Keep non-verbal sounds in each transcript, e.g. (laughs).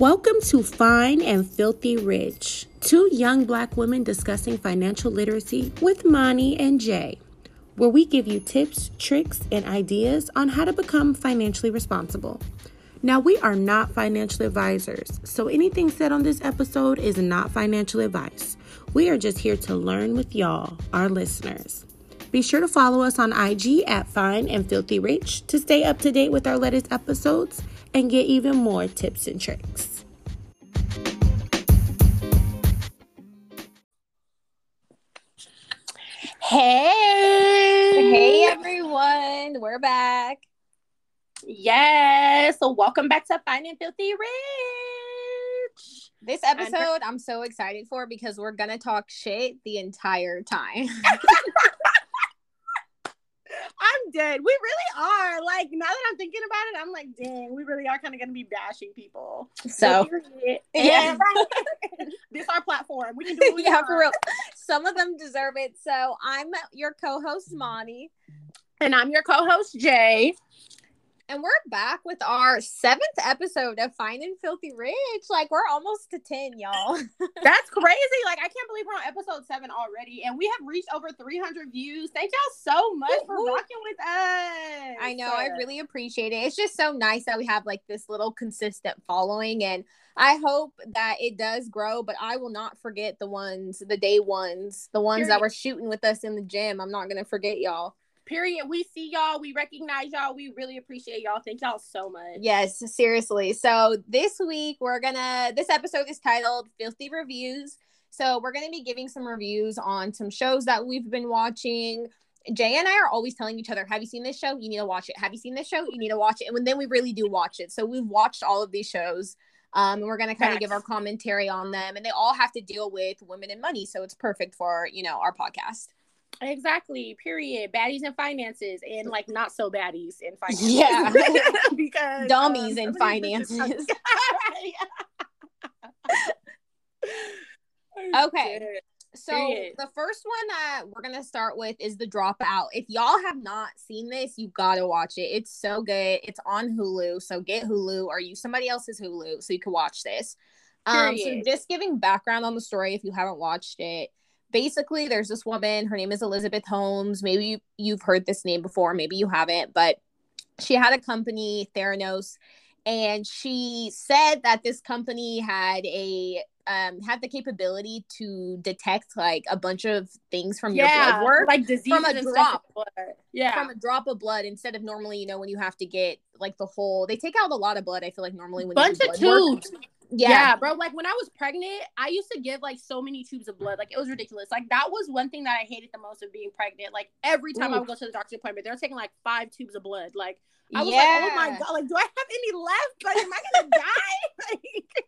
Welcome to Fine and Filthy Rich, two young black women discussing financial literacy with Moni and Jay, where we give you tips, tricks, and ideas on how to become financially responsible. Now, we are not financial advisors, so anything said on this episode is not financial advice. We are just here to learn with y'all, our listeners. Be sure to follow us on IG at Fine and Filthy Rich to stay up to date with our latest episodes and get even more tips and tricks. Hey! Hey everyone, we're back. Yes, so welcome back to Fine and Filthy Rich. This episode I'm so excited for because we're gonna talk shit the entire time. (laughs) I'm dead. We really are. Like now that I'm thinking about it, I'm like, dang, we really are kind of gonna be bashing people. So yeah, (laughs) this our platform. We can do yeah, for real. Some of them deserve it. So I'm your co-host Moni, and I'm your co-host Jay. And we're back with our seventh episode of Fine and Filthy Rich. Like we're almost to 10, y'all. (laughs) That's crazy. Like I can't believe we're on episode seven already. And we have reached over 300 views. Thank y'all so much for rocking with us. I know. I really appreciate it. It's just so nice that we have like this little consistent following. And I hope that it does grow, but I will not forget the ones, the day ones, the ones that were shooting with us in the gym. I'm not gonna forget y'all. Period. We see y'all. We recognize y'all. We really appreciate y'all. Thank y'all so much. Yes, seriously. So this week we're gonna this episode is titled Filthy Reviews. So we're gonna be giving some reviews on some shows that we've been watching. Jay and I are always telling each other, Have you seen this show? You need to watch it. Have you seen this show? You need to watch it. And then we really do watch it. So we've watched all of these shows. Um, and we're going to kind of give our commentary on them. And they all have to deal with women and money. So it's perfect for, you know, our podcast. Exactly. Period. Baddies and finances and like not so baddies in finances. Yeah. (laughs) because dummies um, in (laughs) finances. (laughs) okay. So Period. the first one that we're gonna start with is the dropout. If y'all have not seen this, you gotta watch it. It's so good. It's on Hulu. So get Hulu or use somebody else's Hulu so you can watch this. Um, so just giving background on the story if you haven't watched it basically there's this woman her name is elizabeth holmes. Maybe you've heard this name before maybe you haven't but she had a company theranos and she said that this company had a um had the capability to detect like a bunch of things from yeah, your blood work like disease from a drop yeah from a drop of blood instead of normally you know when you have to get like the whole they take out a lot of blood i feel like normally when a bunch of tubes work, yeah. yeah. bro. Like when I was pregnant, I used to give like so many tubes of blood. Like it was ridiculous. Like that was one thing that I hated the most of being pregnant. Like every time Ooh. I would go to the doctor's appointment, they're taking like five tubes of blood. Like I was yeah. like, oh my god, like do I have any left? Like am I gonna (laughs) die? like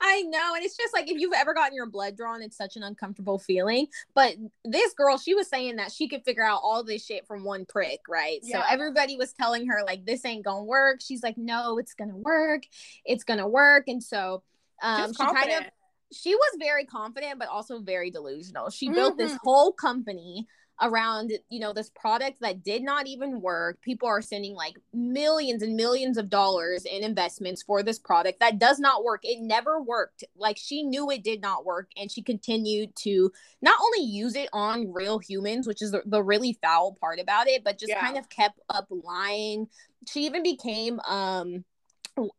I know. And it's just like if you've ever gotten your blood drawn, it's such an uncomfortable feeling. But this girl, she was saying that she could figure out all this shit from one prick, right? Yeah. So everybody was telling her, like, this ain't gonna work. She's like, no, it's gonna work. It's gonna work. And so um, she kind of she was very confident but also very delusional she mm-hmm. built this mm-hmm. whole company around you know this product that did not even work people are sending like millions and millions of dollars in investments for this product that does not work it never worked like she knew it did not work and she continued to not only use it on real humans which is the, the really foul part about it but just yeah. kind of kept up lying she even became um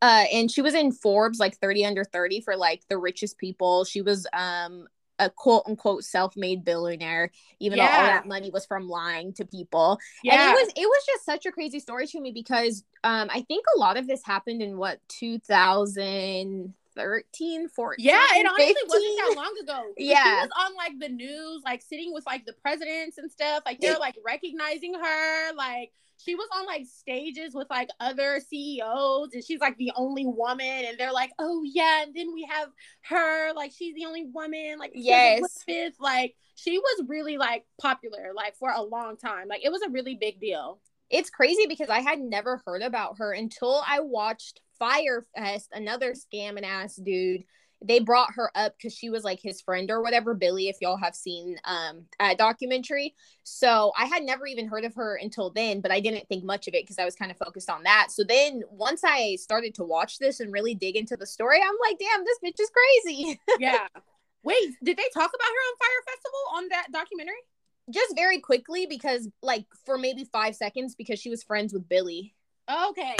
uh and she was in Forbes like 30 under 30 for like the richest people. She was um a quote unquote self-made billionaire even yeah. though all that money was from lying to people yeah. and it was it was just such a crazy story to me because um i think a lot of this happened in what 2013 14 yeah it honestly 15? wasn't that long ago (laughs) yeah she was on like the news like sitting with like the presidents and stuff like they're like recognizing her like she was on like stages with like other CEOs and she's like the only woman and they're like, "Oh yeah, and then we have her like she's the only woman like yes. fifth, like she was really like popular like for a long time. Like it was a really big deal. It's crazy because I had never heard about her until I watched Fyre Fest, another scamming ass dude they brought her up because she was like his friend or whatever billy if y'all have seen um a documentary. So i had never even heard of her until then but i didn't think much of it because i was kind of focused on that. So then once i started to watch this and really dig into the story i'm like damn this bitch is crazy. (laughs) Yeah. Wait did they talk about her on Fyre Festival on that documentary? Just very quickly because like for maybe five seconds because she was friends with billy. Okay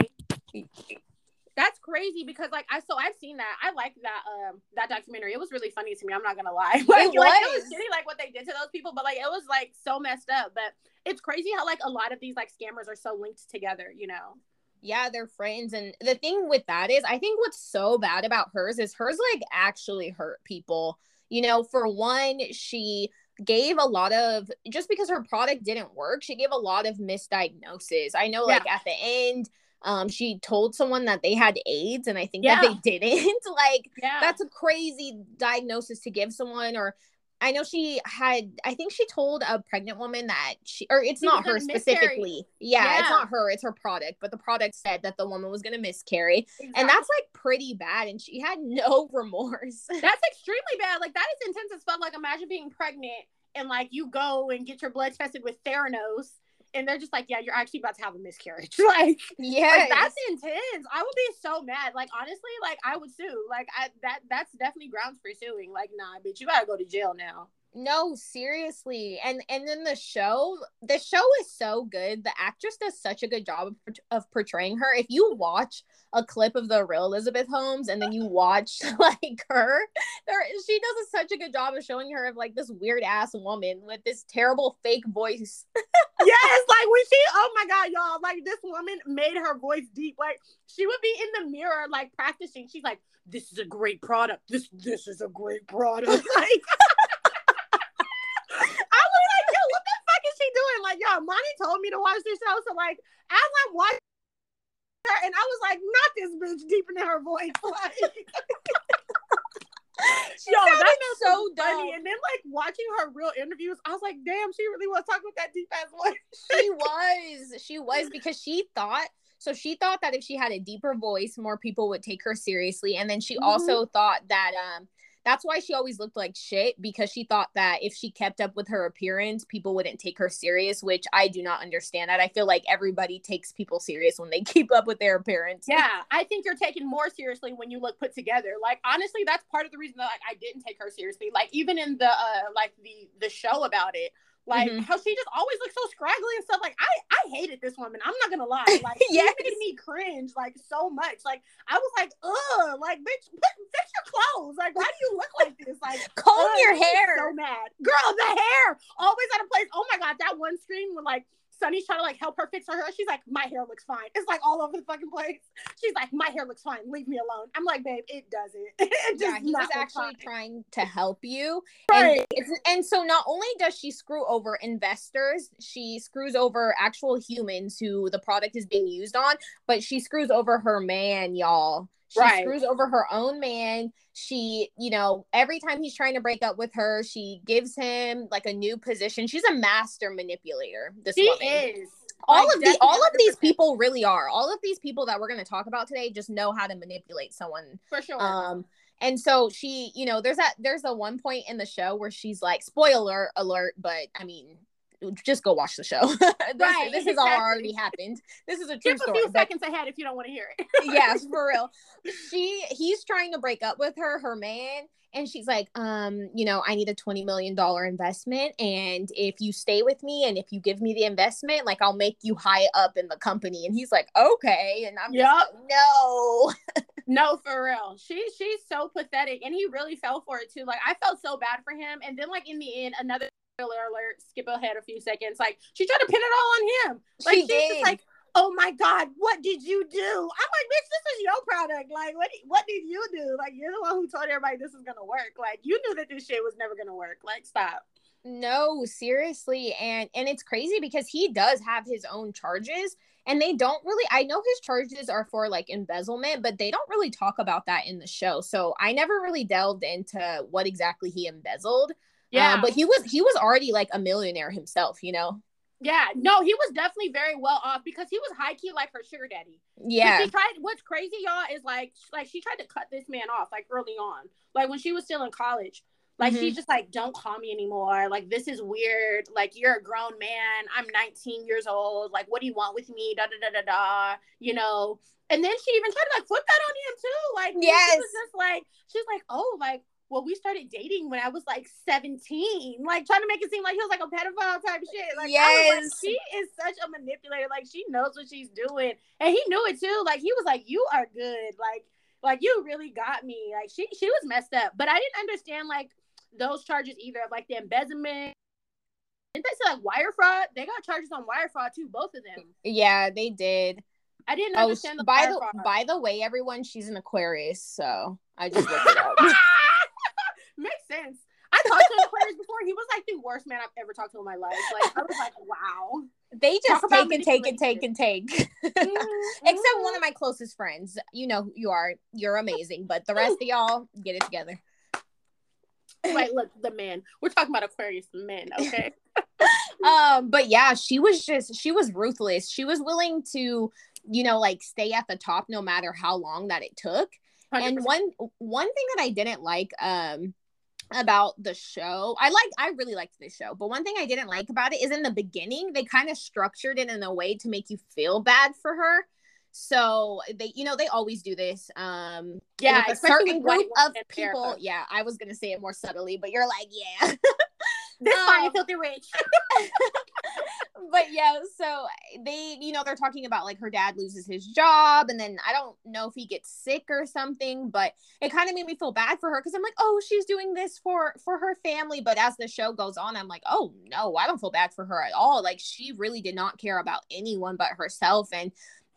that's crazy because like I so I've seen that. I like that um that documentary. It was really funny to me. I'm not gonna lie. (laughs) Like, it was. Like, it was shitty, like what they did to those people, but like it was like so messed up. But it's crazy how like a lot of these like scammers are so linked together. You know. Yeah, they're friends. And the thing with that is, I think what's so bad about hers is hers like actually hurt people. You know, for one, she gave a lot of just because her product didn't work, she gave a lot of misdiagnoses. I know, like yeah. at the end um she told someone that they had aids and i think yeah. that they didn't (laughs) like yeah. that's a crazy diagnosis to give someone or i know she had i think she told a pregnant woman that she or it's she not her specifically yeah, yeah, it's not her it's her product but the product said that the woman was going to miscarry exactly. and that's like pretty bad and she had no (laughs) remorse that's extremely bad like that is intense as fuck like imagine being pregnant and like you go and get your blood tested with theranos and they're just like, yeah, you're actually about to have a miscarriage. (laughs) like, yeah, like, that's intense. I would be so mad. Like, honestly, like I would sue. Like, I that that's definitely grounds for suing. Like, nah, bitch, you gotta go to jail now. No, seriously. And and then the show, the show is so good. The actress does such a good job of, of portraying her. If you watch a clip of the real Elizabeth Holmes and then you (laughs) watch (laughs) like her, there she does a, such a good job of showing her of like this weird ass woman with this terrible fake voice. (laughs) yes, like when she oh my god, y'all, like this woman made her voice deep. Like she would be in the mirror like practicing. She's like, This is a great product. This this is a great product. Like doing? Moni told me to watch this show. So, like, as I'm watching her, and I was like, not this bitch deepening her voice. (laughs) Like, (laughs) Yo, that's so funny. And then like watching her real interviews, I was like, damn, she really was talking with that deep ass voice. (laughs) she was. She was because she thought so she thought that if she had a deeper voice, more people would take her seriously. And then she mm-hmm. also thought that um that's why she always looked like shit because she thought that if she kept up with her appearance, people wouldn't take her serious, which I do not understand that. I feel like everybody takes people serious when they (laughs) keep up with their appearance. Yeah, I think you're taken more seriously when you look put together. Like honestly, that's part of the reason that like I didn't take her seriously. Like even in the uh like the the show about it, like mm-hmm. how she just always looks so scraggly and stuff. Like I, I hated this woman. I'm not gonna lie. (laughs) Like yes. she made me cringe like so much. Like I was like, ugh, like bitch, put, fix your clothes. Like why do you look like this? Like (laughs) comb your hair. So mad, girl. The hair always out of place. Oh my god, that one screen when like Sunny's trying to like help her fix her hair. She's like, my hair looks fine. It's like all over the fucking place. She's like, my hair looks fine. Leave me alone. I'm like, babe, it doesn't. (laughs) it yeah, he was actually fine. trying to help you. Right. And, and so not only does she screw over investors, she screws over actual humans who the product is being used on, but she screws over her man, y'all. She right. screws over her own man. She, you know, every time he's trying to break up with her, she gives him like a new position. She's a master manipulator. This she woman. is. All like, of the all of these people really are. All of these people that we're going to talk about today just know how to manipulate someone. For sure. Um and so she, you know, there's that there's a one point in the show where she's like spoiler alert, but I mean, just go watch the show. (laughs) this, right, this exactly. has already happened. This is a true story. a few but, seconds ahead if you don't want to hear it. (laughs) yes, (laughs) for real. She he's trying to break up with her, her man, and she's like, um, you know, I need a twenty million dollar investment, and if you stay with me and if you give me the investment, like I'll make you high up in the company. And he's like, okay, and I'm yep. Like, no. no, for real. She she's so pathetic, and he really fell for it too. Like I felt so bad for him, and then like in the end, another alert, skip ahead a few seconds. Like she tried to pin it all on him. Like she she's did. just like, oh my god, what did you do? I'm like, bitch, this is your product. Like, what what did you do? Like, you're the one who told everybody this is gonna work. Like, you knew that this shit was never gonna work. Like, stop. No, seriously, and and it's crazy because he does have his own charges and they don't really i know his charges are for like embezzlement but they don't really talk about that in the show so i never really delved into what exactly he embezzled yeah, uh, but he was he was already like a millionaire himself, you know. Yeah, no, he was definitely very well off because he was high key like her sugar daddy. Yeah. She tried. What's crazy, y'all, is like like she tried to cut this man off like early on, like when she was still in college. Like mm-hmm. she's just like, don't call me anymore. Like this is weird. Like you're a grown man. I'm 19 years old. Like what do you want with me? Da da da da da. You know. And then she even tried to like flip that on him too. Like yes, she was just like she's like, oh, like well, we started dating when I was like 17, like trying to make it seem like he was like a pedophile type shit. Like, yes, like, she is such a manipulator. Like, she knows what she's doing, and he knew it too. Like, he was like, "You are good. Like, like you really got me." Like, she she was messed up, but I didn't understand like those charges either of like the embezzlement. Didn't they say like wire fraud? They got charges on wire fraud too, both of them. Yeah, they did. I didn't oh, understand. The by the fraud. by the way, everyone, she's an Aquarius, so I just looked it up. (laughs) Makes sense. I talked to Aquarius before. He was like the worst man I've ever talked to in my life. Like I was like, wow. They just Talk take and take and take and take. (laughs) Mm-hmm. Except one of my closest friends. You know who you are. You're amazing. But the rest of y'all, get it together. Right, look, the men. We're talking about Aquarius men, okay? (laughs) (laughs) um, but yeah, she was just she was ruthless. She was willing to, you know, like stay at the top no matter how long that it took. 100%. And one one thing that I didn't like, um, about the show. I like I really liked this show, but one thing I didn't like about it is in the beginning they kind of structured it in a way to make you feel bad for her. So they you know they always do this. Um yeah, a certain group of people. America. Yeah, I was going to say it more subtly, but you're like, yeah. (laughs) this um, fine filthy rich. (laughs) (laughs) but yeah, so they, you know, they're talking about like her dad loses his job, and then I don't know if he gets sick or something, but it kind of made me feel bad for her because I'm like, oh, she's doing this for for her family. But as the show goes on, I'm like, oh no, I don't feel bad for her at all. Like she really did not care about anyone but herself, and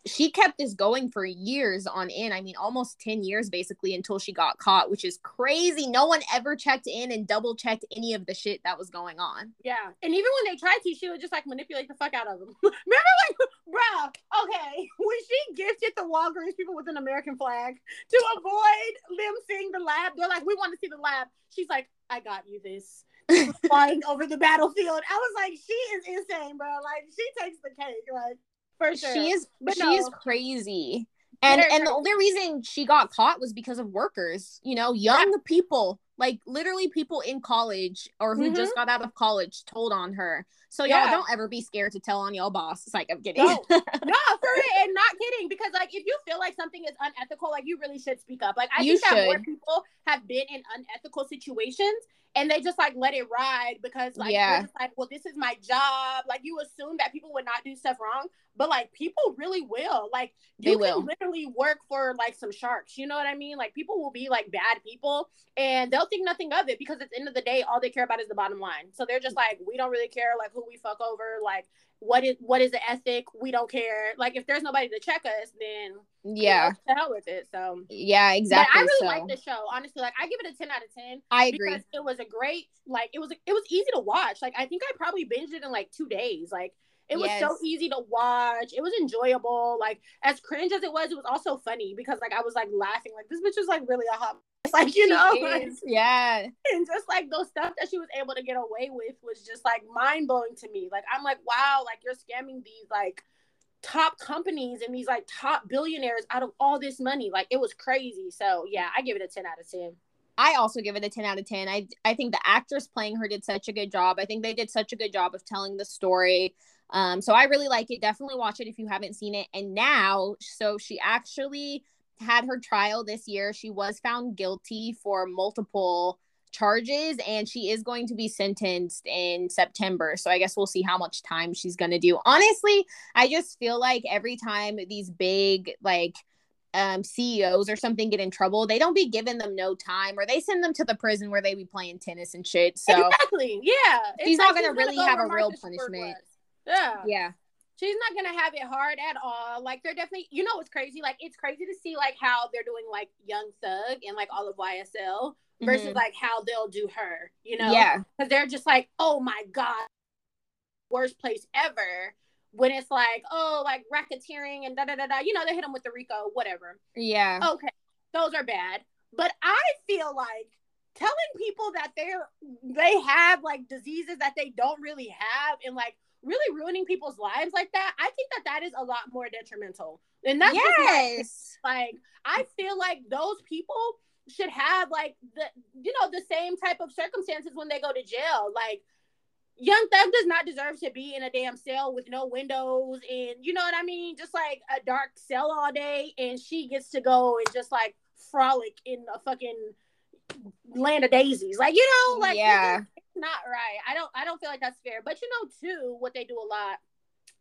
she kept this going for years on end. I mean, almost 10 years basically until she got caught, which is crazy. No one ever checked in and double checked any of the shit that was going on. Yeah. And even when they tried to, she would just like manipulate the fuck out of them. (laughs) Remember, like, bruh, okay, when she gifted the Walgreens people with an American flag to avoid them seeing the lab, they're like, we want to see the lab. She's like, I got you this. (laughs) flying over the battlefield. I was like, she is insane, bro. Like, she takes the cake. Like, for sure. She is but she no. is crazy. And and crazy. the only reason she got caught was because of workers, you know, young yeah. people, like literally people in college or who mm-hmm. just got out of college told on her. So y'all don't ever be scared to tell on y'all boss. It's like I'm kidding. No, (laughs) no, for it, and not kidding. Because like if you feel like something is unethical, like you really should speak up. Like I you think should. that more people have been in unethical situations and they just like let it ride because like yeah. just like, well, this is my job. Like you assume that people would not do stuff wrong, but like people really will. Like you they can literally work for like some sharks. You know what I mean? Like people will be like bad people and they'll think nothing of it because at the end of the day, all they care about is the bottom line. So they're just like, we don't really care like who we fuck over. Like what is what is the ethic? We don't care. Like if there's nobody to check us, then yeah, know, hell with it. So yeah, exactly. But I really so. like the show. Honestly, like I give it a ten out of ten. I agree. it was a great like it was it was easy to watch. Like I think I probably binged it in like two days. Like it was yes. so easy to watch. It was enjoyable. Like as cringe as it was, it was also funny because like I was like laughing. Like this bitch is like really a hot (laughs) It's like you know (laughs) like, yeah and just like those stuff that she was able to get away with was just like mind-blowing to me like i'm like wow like you're scamming these like top companies and these like top billionaires out of all this money like it was crazy so yeah i give it a 10 out of 10 I also give it a 10 out of 10. I I think the actress playing her did such a good job. I think they did such a good job of telling the story. Um, so I really like it. Definitely watch it if you haven't seen it. And now, so she actually had her trial this year. She was found guilty for multiple charges and she is going to be sentenced in September. So I guess we'll see how much time she's going to do. Honestly, I just feel like every time these big like um CEOs or something get in trouble, they don't be giving them no time or they send them to the prison where they be playing tennis and shit. So Exactly. Yeah. She's not going to really have a real punishment. Yeah. Yeah she's not gonna have it hard at all. Like they're definitely, you know, it's crazy. Like it's crazy to see like how they're doing like Young Thug and like all of YSL versus mm-hmm. like how they'll do her. You know, yeah, because they're just like, oh my god, worst place ever. When it's like, oh, like racketeering and da da da da. You know, they hit them with the RICO, whatever. Yeah. Okay, those are bad. But I feel like telling people that they're they have like diseases that they don't really have and like really ruining people's lives like that, I think that that is a lot more detrimental. And that's yes, like I feel like those people should have like the you know the same type of circumstances when they go to jail. Like Young Thug does not deserve to be in a damn cell with no windows and you know what I mean, just like a dark cell all day, and she gets to go and just like frolic in a fucking land of daisies. Like you know, like yeah, not right. I don't I don't feel like that's fair. But you know too, what they do a lot,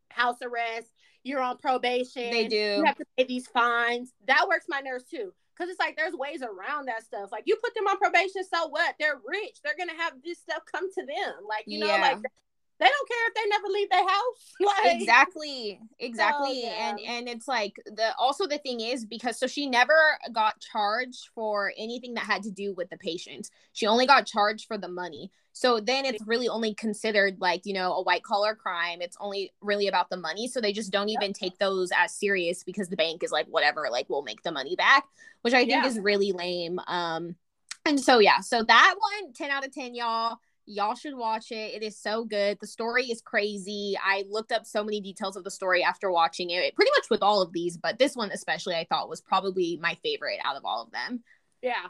house arrest. You're on probation. They do. You have to pay these fines. That works my nerves too. Cause it's like there's ways around that stuff. Like you put them on probation, so what? They're rich. They're gonna have this stuff come to them. Like you yeah. know, like they don't care if they never leave their house. (laughs) Like exactly, exactly. Oh, and and it's like the also the thing is because so she never got charged for anything that had to do with the patient. She only got charged for the money. So then it's really only considered like, you know, a white collar crime. It's only really about the money. So they just don't even take those as serious because the bank is like, whatever, like we'll make the money back, which I think yeah. is really lame. Um, and so yeah, so that one, 10 out of 10, y'all. Y'all should watch it. It is so good. The story is crazy. I looked up so many details of the story after watching it, pretty much with all of these, but this one especially I thought was probably my favorite out of all of them. Yeah,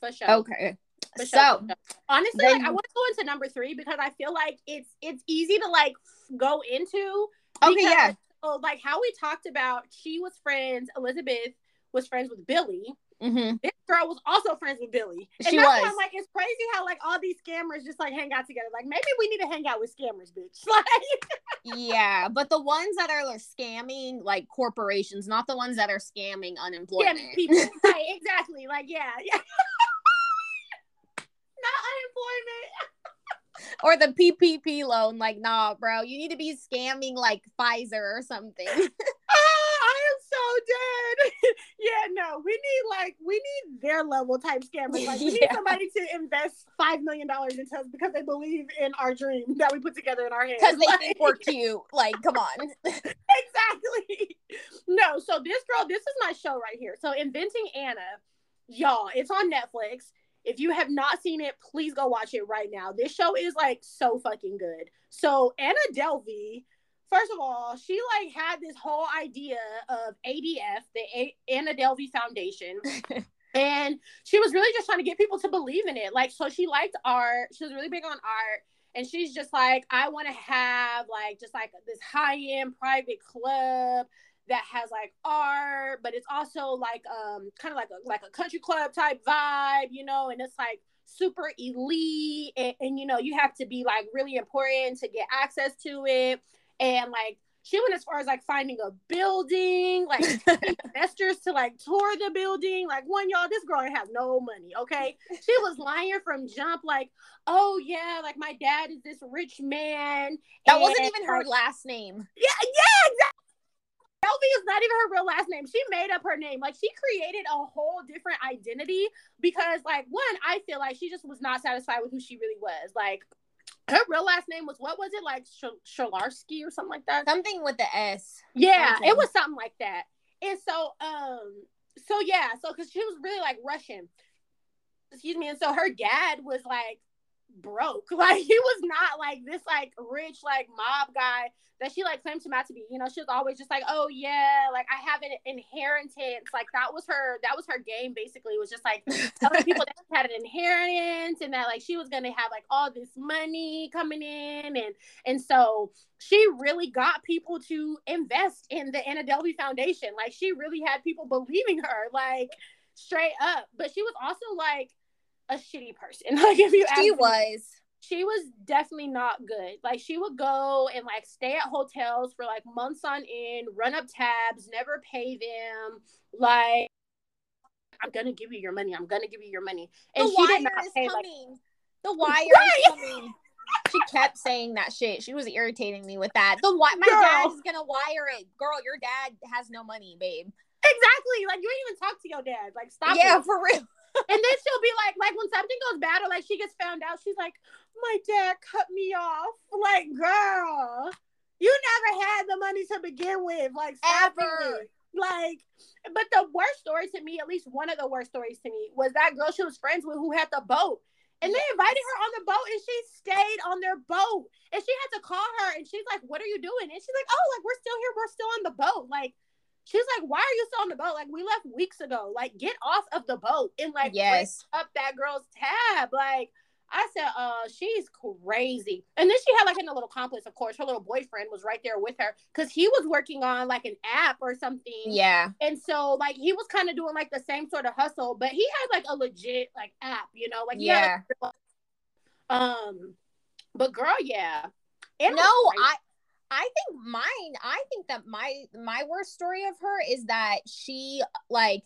for sure. Okay. For so sure. honestly, then, like I want to go into number three because I feel like it's it's easy to like go into. Okay, yeah. So, like how we talked about, she was friends. Elizabeth was friends with Billy. Mm-hmm. This girl was also friends with Billy. And she was. I'm like, it's crazy how like all these scammers just like hang out together. Like maybe we need to hang out with scammers, bitch. (laughs) Like, yeah, but the ones that are like, scamming like corporations, not the ones that are scamming unemployment. Scamming people. (laughs) right, exactly. Like, yeah, yeah. (laughs) not unemployment. or the PPP loan. Like, nah, bro, you need to be scamming like Pfizer or something. I am so dead. (laughs) yeah, no, we need like we need their level type scammers. Like, we (laughs) need somebody to invest five million dollars into us because they believe in our dream that we put together in our head. Because they like, think we're cute. Like, come on. (laughs) exactly. No, so this girl, this is my show right here. So, Inventing Anna, y'all, it's on Netflix if you have not seen it, please go watch it right now. This show is like so fucking good. So Anna Delvey, first of all, she like had this whole idea of ADF, the A- Anna Delvey Foundation. (laughs) and she was really just trying to get people to believe in it. Like, so she liked art. She was really big on art. And she's just like, I want to have like just like this high end private club that has like art, but it's also like um kind of like a like a country club type vibe, you know, and it's like super elite and, and you know you have to be like really important to get access to it and like she went as far as like finding a building, like (laughs) investors to like tour the building. Like one y'all, this girl has no money. Okay, she was lying from jump. Like, oh yeah, like my dad is this rich man. That and, wasn't even her last name. Yeah, yeah, exactly. Delvey is not even her real last name. She made up her name. Like she created a whole different identity because, like, one, I feel like she just was not satisfied with who she really was. Like, her real last name was what was it like Shalarski or something like that? Something with the S. Yeah, something. it was something like that. And so, um, so yeah, so because she was really like Russian, excuse me, and so her dad was like broke. (laughs) Like he was not like this like rich like mob guy that she like claimed him out to be. You know, she was always just like, oh yeah, like I have an inheritance. Like that was her that was her game basically. Was just like telling people that she had an inheritance and that like she was gonna have like all this money coming in and and so she really got people to invest in the Anna Delvey Foundation. Like she really had people believing her, like straight up. But she was also like a shitty person. (laughs) Like if you she was. She was definitely not good. Like she would go and like stay at hotels for like months on end, run up tabs, never pay them. Like I'm gonna give you your money. I'm gonna give you your money. And the she did not pay, coming. Like, the wire right. is coming. she kept saying that shit. She was irritating me with that. The why my Girl. dad is gonna wire it. Girl, your dad has no money, babe. Exactly. Like you ain't even talk to your dad. Like stop. Yeah, it. for real and then she'll be like, like when something goes bad or like she gets found out, she's like, my dad cut me off. Like, girl, you never had the money to begin with. Like, ever. Like, but the worst story to me, at least one of the worst stories to me, was that girl she was friends with who had the boat. And they invited her on the boat and she stayed on their boat. And she had to call her and she's like, What are you doing? And she's like, Oh, like we're still here, we're still on the boat. Like she's like, Why are you still on the boat? Like we left weeks ago. Like get off of the boat and like yes. up that girl's tab. Like I said, uh, she's crazy. And then she had like in a little complex, of course, her little boyfriend was right there with her because he was working on like an app or something. Yeah. And so like he was kind of doing like the same sort of hustle, but he had like a legit like app, you know, like yeah. Had, um, but girl, yeah. It no, I I think mine. I think that my my worst story of her is that she like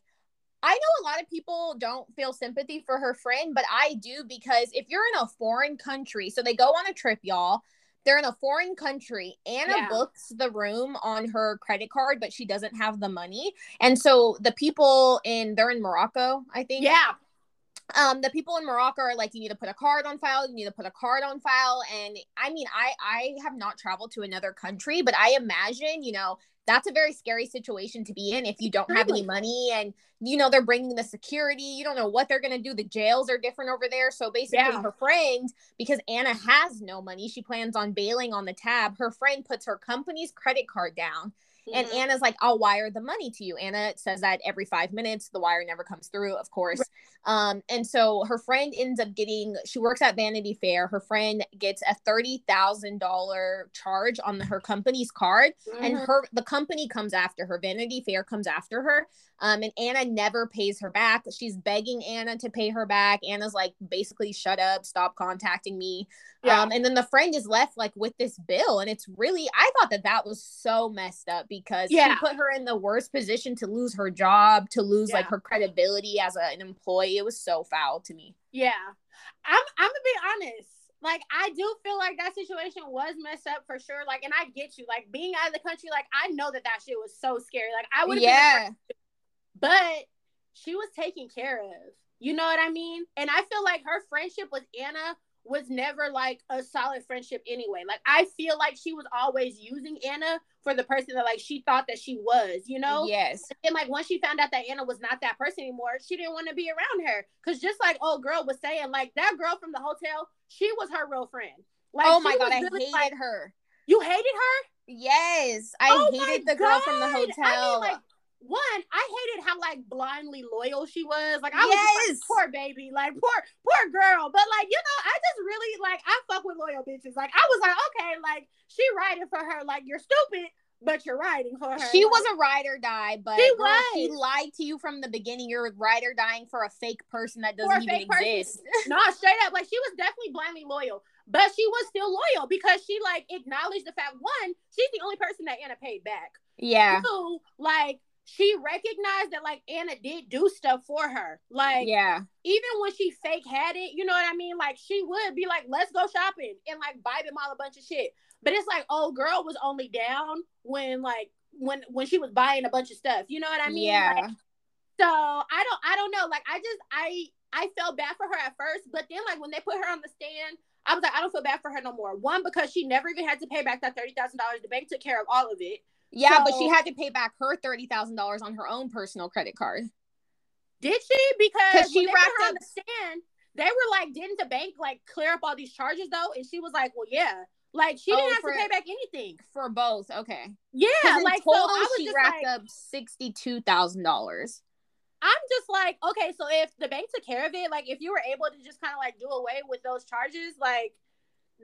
I know a lot of people don't feel sympathy for her friend, but I do because if you're in a foreign country, so they go on a trip, y'all. They're in a foreign country. Anna yeah. books the room on her credit card, but she doesn't have the money. And so the people in they're in Morocco, I think. Yeah. Um, the people in Morocco are like, you need to put a card on file, you need to put a card on file. And I mean, I I have not traveled to another country, but I imagine, you know, that's a very scary situation to be in if you don't have any money and you know they're bringing the security you don't know what they're going to do the jails are different over there so basically yeah. her friend because anna has no money she plans on bailing on the tab her friend puts her company's credit card down Mm-hmm. And Anna's like, I'll wire the money to you. Anna says that every five minutes, the wire never comes through, of course. Um, and so her friend ends up getting, she works at Vanity Fair. Her friend gets a $30,000 charge on the, her company's card. Mm-hmm. And her, the company comes after her. Vanity Fair comes after her. Um, and Anna never pays her back. She's begging Anna to pay her back. Anna's like, basically, shut up, stop contacting me. Yeah. Um, and then the friend is left like with this bill. And it's really, I thought that that was so messed up because yeah. she put her in the worst position to lose her job, to lose yeah. like her credibility as a, an employee. It was so foul to me. Yeah. I'm, I'm gonna be honest like I do feel like that situation was messed up for sure. Like, and I get you. Like being out of the country, like I know that that shit was so scary. Like I would have yeah. been but she was taken care of. You know what I mean? And I feel like her friendship with Anna was never like a solid friendship anyway. Like I feel like she was always using Anna for the person that like she thought that she was, you know? Yes. And like once she found out that Anna was not that person anymore, she didn't want to be around her. Cause just like old girl was saying, like that girl from the hotel, she was her real friend. Like Oh my god, I hated like, her. You hated her? Yes. I oh hated the girl from the hotel. I mean, like one, I hated how like blindly loyal she was. Like I yes. was like, poor baby, like poor poor girl. But like you know, I just really like I fuck with loyal bitches. Like I was like, okay, like she riding for her. Like you're stupid, but you're riding for her. She was a ride or die, but she, girl, she lied to you from the beginning. You're ride or dying for a fake person that doesn't even exist. (laughs) no, straight up, like she was definitely blindly loyal, but she was still loyal because she like acknowledged the fact one, she's the only person that Anna paid back. Yeah. Two, like she recognized that like Anna did do stuff for her. Like, yeah, even when she fake had it, you know what I mean? Like, she would be like, let's go shopping and like buy them all a bunch of shit. But it's like, old girl was only down when like when when she was buying a bunch of stuff. You know what I mean? Yeah. Like, so I don't I don't know. Like I just I I felt bad for her at first, but then like when they put her on the stand, I was like, I don't feel bad for her no more. One, because she never even had to pay back that thirty thousand dollars. The bank took care of all of it. Yeah, so, but she had to pay back her thirty thousand dollars on her own personal credit card. Did she? Because she wrapped up on the stand, they were like, "Didn't the bank like clear up all these charges though?" And she was like, "Well, yeah." Like she didn't oh, have for, to pay back anything for both. Okay. Yeah, like total, so she wrapped like, up sixty two thousand dollars. I'm just like, okay, so if the bank took care of it, like if you were able to just kind of like do away with those charges, like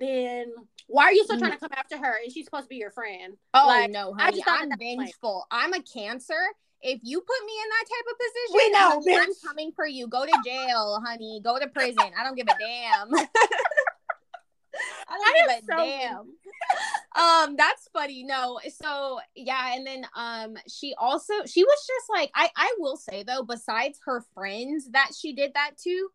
then why are you still trying to come after her? And she's supposed to be your friend. Oh like, no, honey, I'm vengeful. I'm a cancer. If you put me in that type of position, we know, honey, I'm coming for you. Go to jail, honey. Go to prison. I don't give a damn. (laughs) I don't give a so damn. um, that's funny. No, so yeah, and then um, she also she was just like I I will say though, besides her friends that she did that to,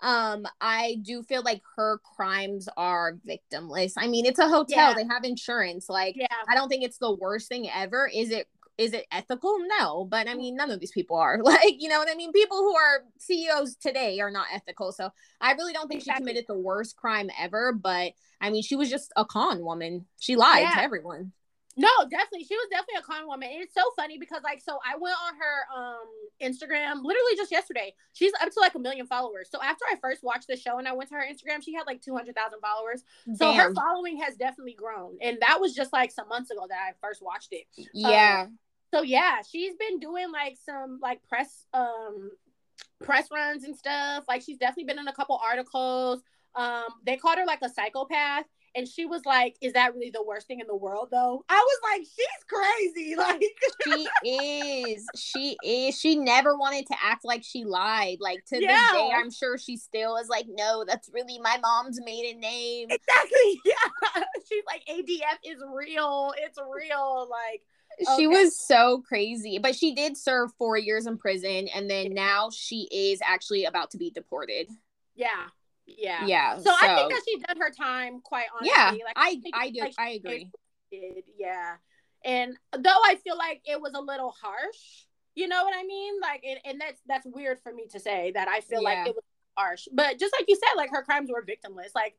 um i do feel like her crimes are victimless. I mean it's a hotel. Yeah. they have insurance. Like yeah. i don't think it's the worst thing ever. Is it is it ethical? No but i mean none of these people are. (laughs) Like you know what i mean? People who are ceos today are not ethical. So i really don't think exactly. she committed the worst crime ever but i mean she was just a con woman. She lied yeah. to everyone No, definitely. She was definitely a common woman. And it's so funny because like so I went on her um Instagram literally just yesterday. She's up to like a million followers. So after I first watched the show and I went to her Instagram, she had like 200,000 followers. So her following has definitely grown. And that was just like some months ago that I first watched it. Yeah. Um, so yeah, she's been doing like some like press um press runs and stuff. Like she's definitely been in a couple articles. Um they called her like a psychopath and she was like, "Is that really the worst thing in the world, though?" I was like, "She's crazy." (laughs) Like she is. She is. She never wanted to act like she lied. Like to yeah. this day, I'm sure she still is like, "No, that's really my mom's maiden name." Exactly. (laughs) Yeah. She's like, "ADF is real. It's real." Like. Okay. She was so crazy, but she did serve four years in prison, and then now she is actually about to be deported. Yeah, yeah. Yeah. So, so, I think that she's done her time quite honestly. Yeah. Like I I, I do like I agree. Did, yeah. And though I feel like it was a little harsh, you know what I mean? Like and, and that's that's weird for me to say that I feel yeah. like it was harsh. But just like you said, like her crimes were victimless. Like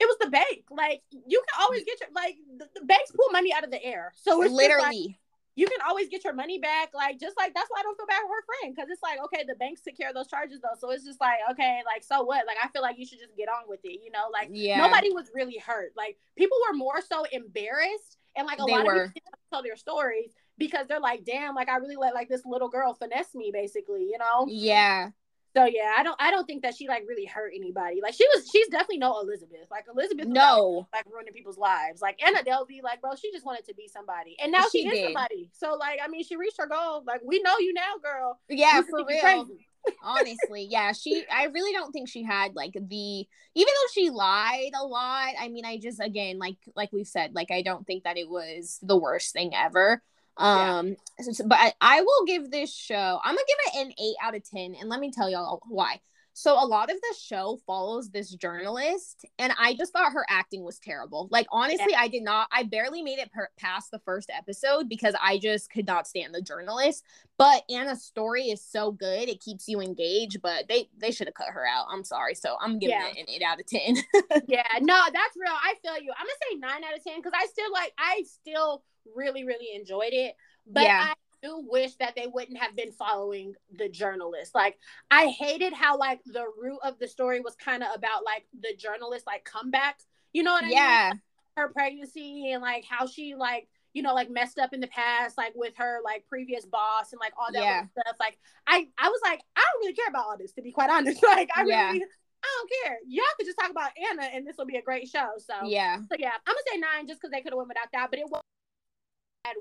it was the bank. Like you can always get your like the, the banks pull money out of the air. So it's literally you can always get your money back. Like, just like that's why I don't feel bad for her friend because it's like, okay, the banks took care of those charges though. So it's just like, okay, like, so what? Like, I feel like you should just get on with it, you know? Like, yeah. nobody was really hurt. Like, people were more so embarrassed and like a they lot were. of people tell their stories because they're like, damn, like, I really let like this little girl finesse me, basically, you know? Yeah. So yeah, I don't I don't think that she like really hurt anybody. Like she was she's definitely no Elizabeth. Like Elizabeth no like, like ruining people's lives. Like Anna Delvey, like bro, she just wanted to be somebody. And now she, she is somebody. So like I mean she reached her goal. Like we know you now, girl. Yeah, for real. (laughs) Honestly, yeah, she I really don't think she had like the even though she lied a lot, I mean I just again like like we've said, like I don't think that it was the worst thing ever. Um, yeah. so, but I, I will give this show, I'm gonna give it an eight out of 10. And let me tell y'all why. So a lot of the show follows this journalist, and I just thought her acting was terrible. Like honestly, yeah. I did not. I barely made it per- past the first episode because I just could not stand the journalist. But Anna's story is so good; it keeps you engaged. But they they should have cut her out. I'm sorry. So I'm giving yeah. it an eight out of ten. (laughs) yeah, no, that's real. I feel you. I'm gonna say nine out of ten because I still like. I still really really enjoyed it, but yeah. I do wish that they wouldn't have been following the journalist. Like I hated how like the root of the story was kind of about like the journalist like comeback. You know what I yeah. mean? Yeah. Her pregnancy and like how she like you know like messed up in the past like with her like previous boss and like all that yeah. stuff. Like I I was like I don't really care about all this to be quite honest. (laughs) Like I yeah. really I don't care. Y'all could just talk about Anna and this will be a great show. So yeah. So yeah, I'm gonna say nine just because they could have went without that, but it was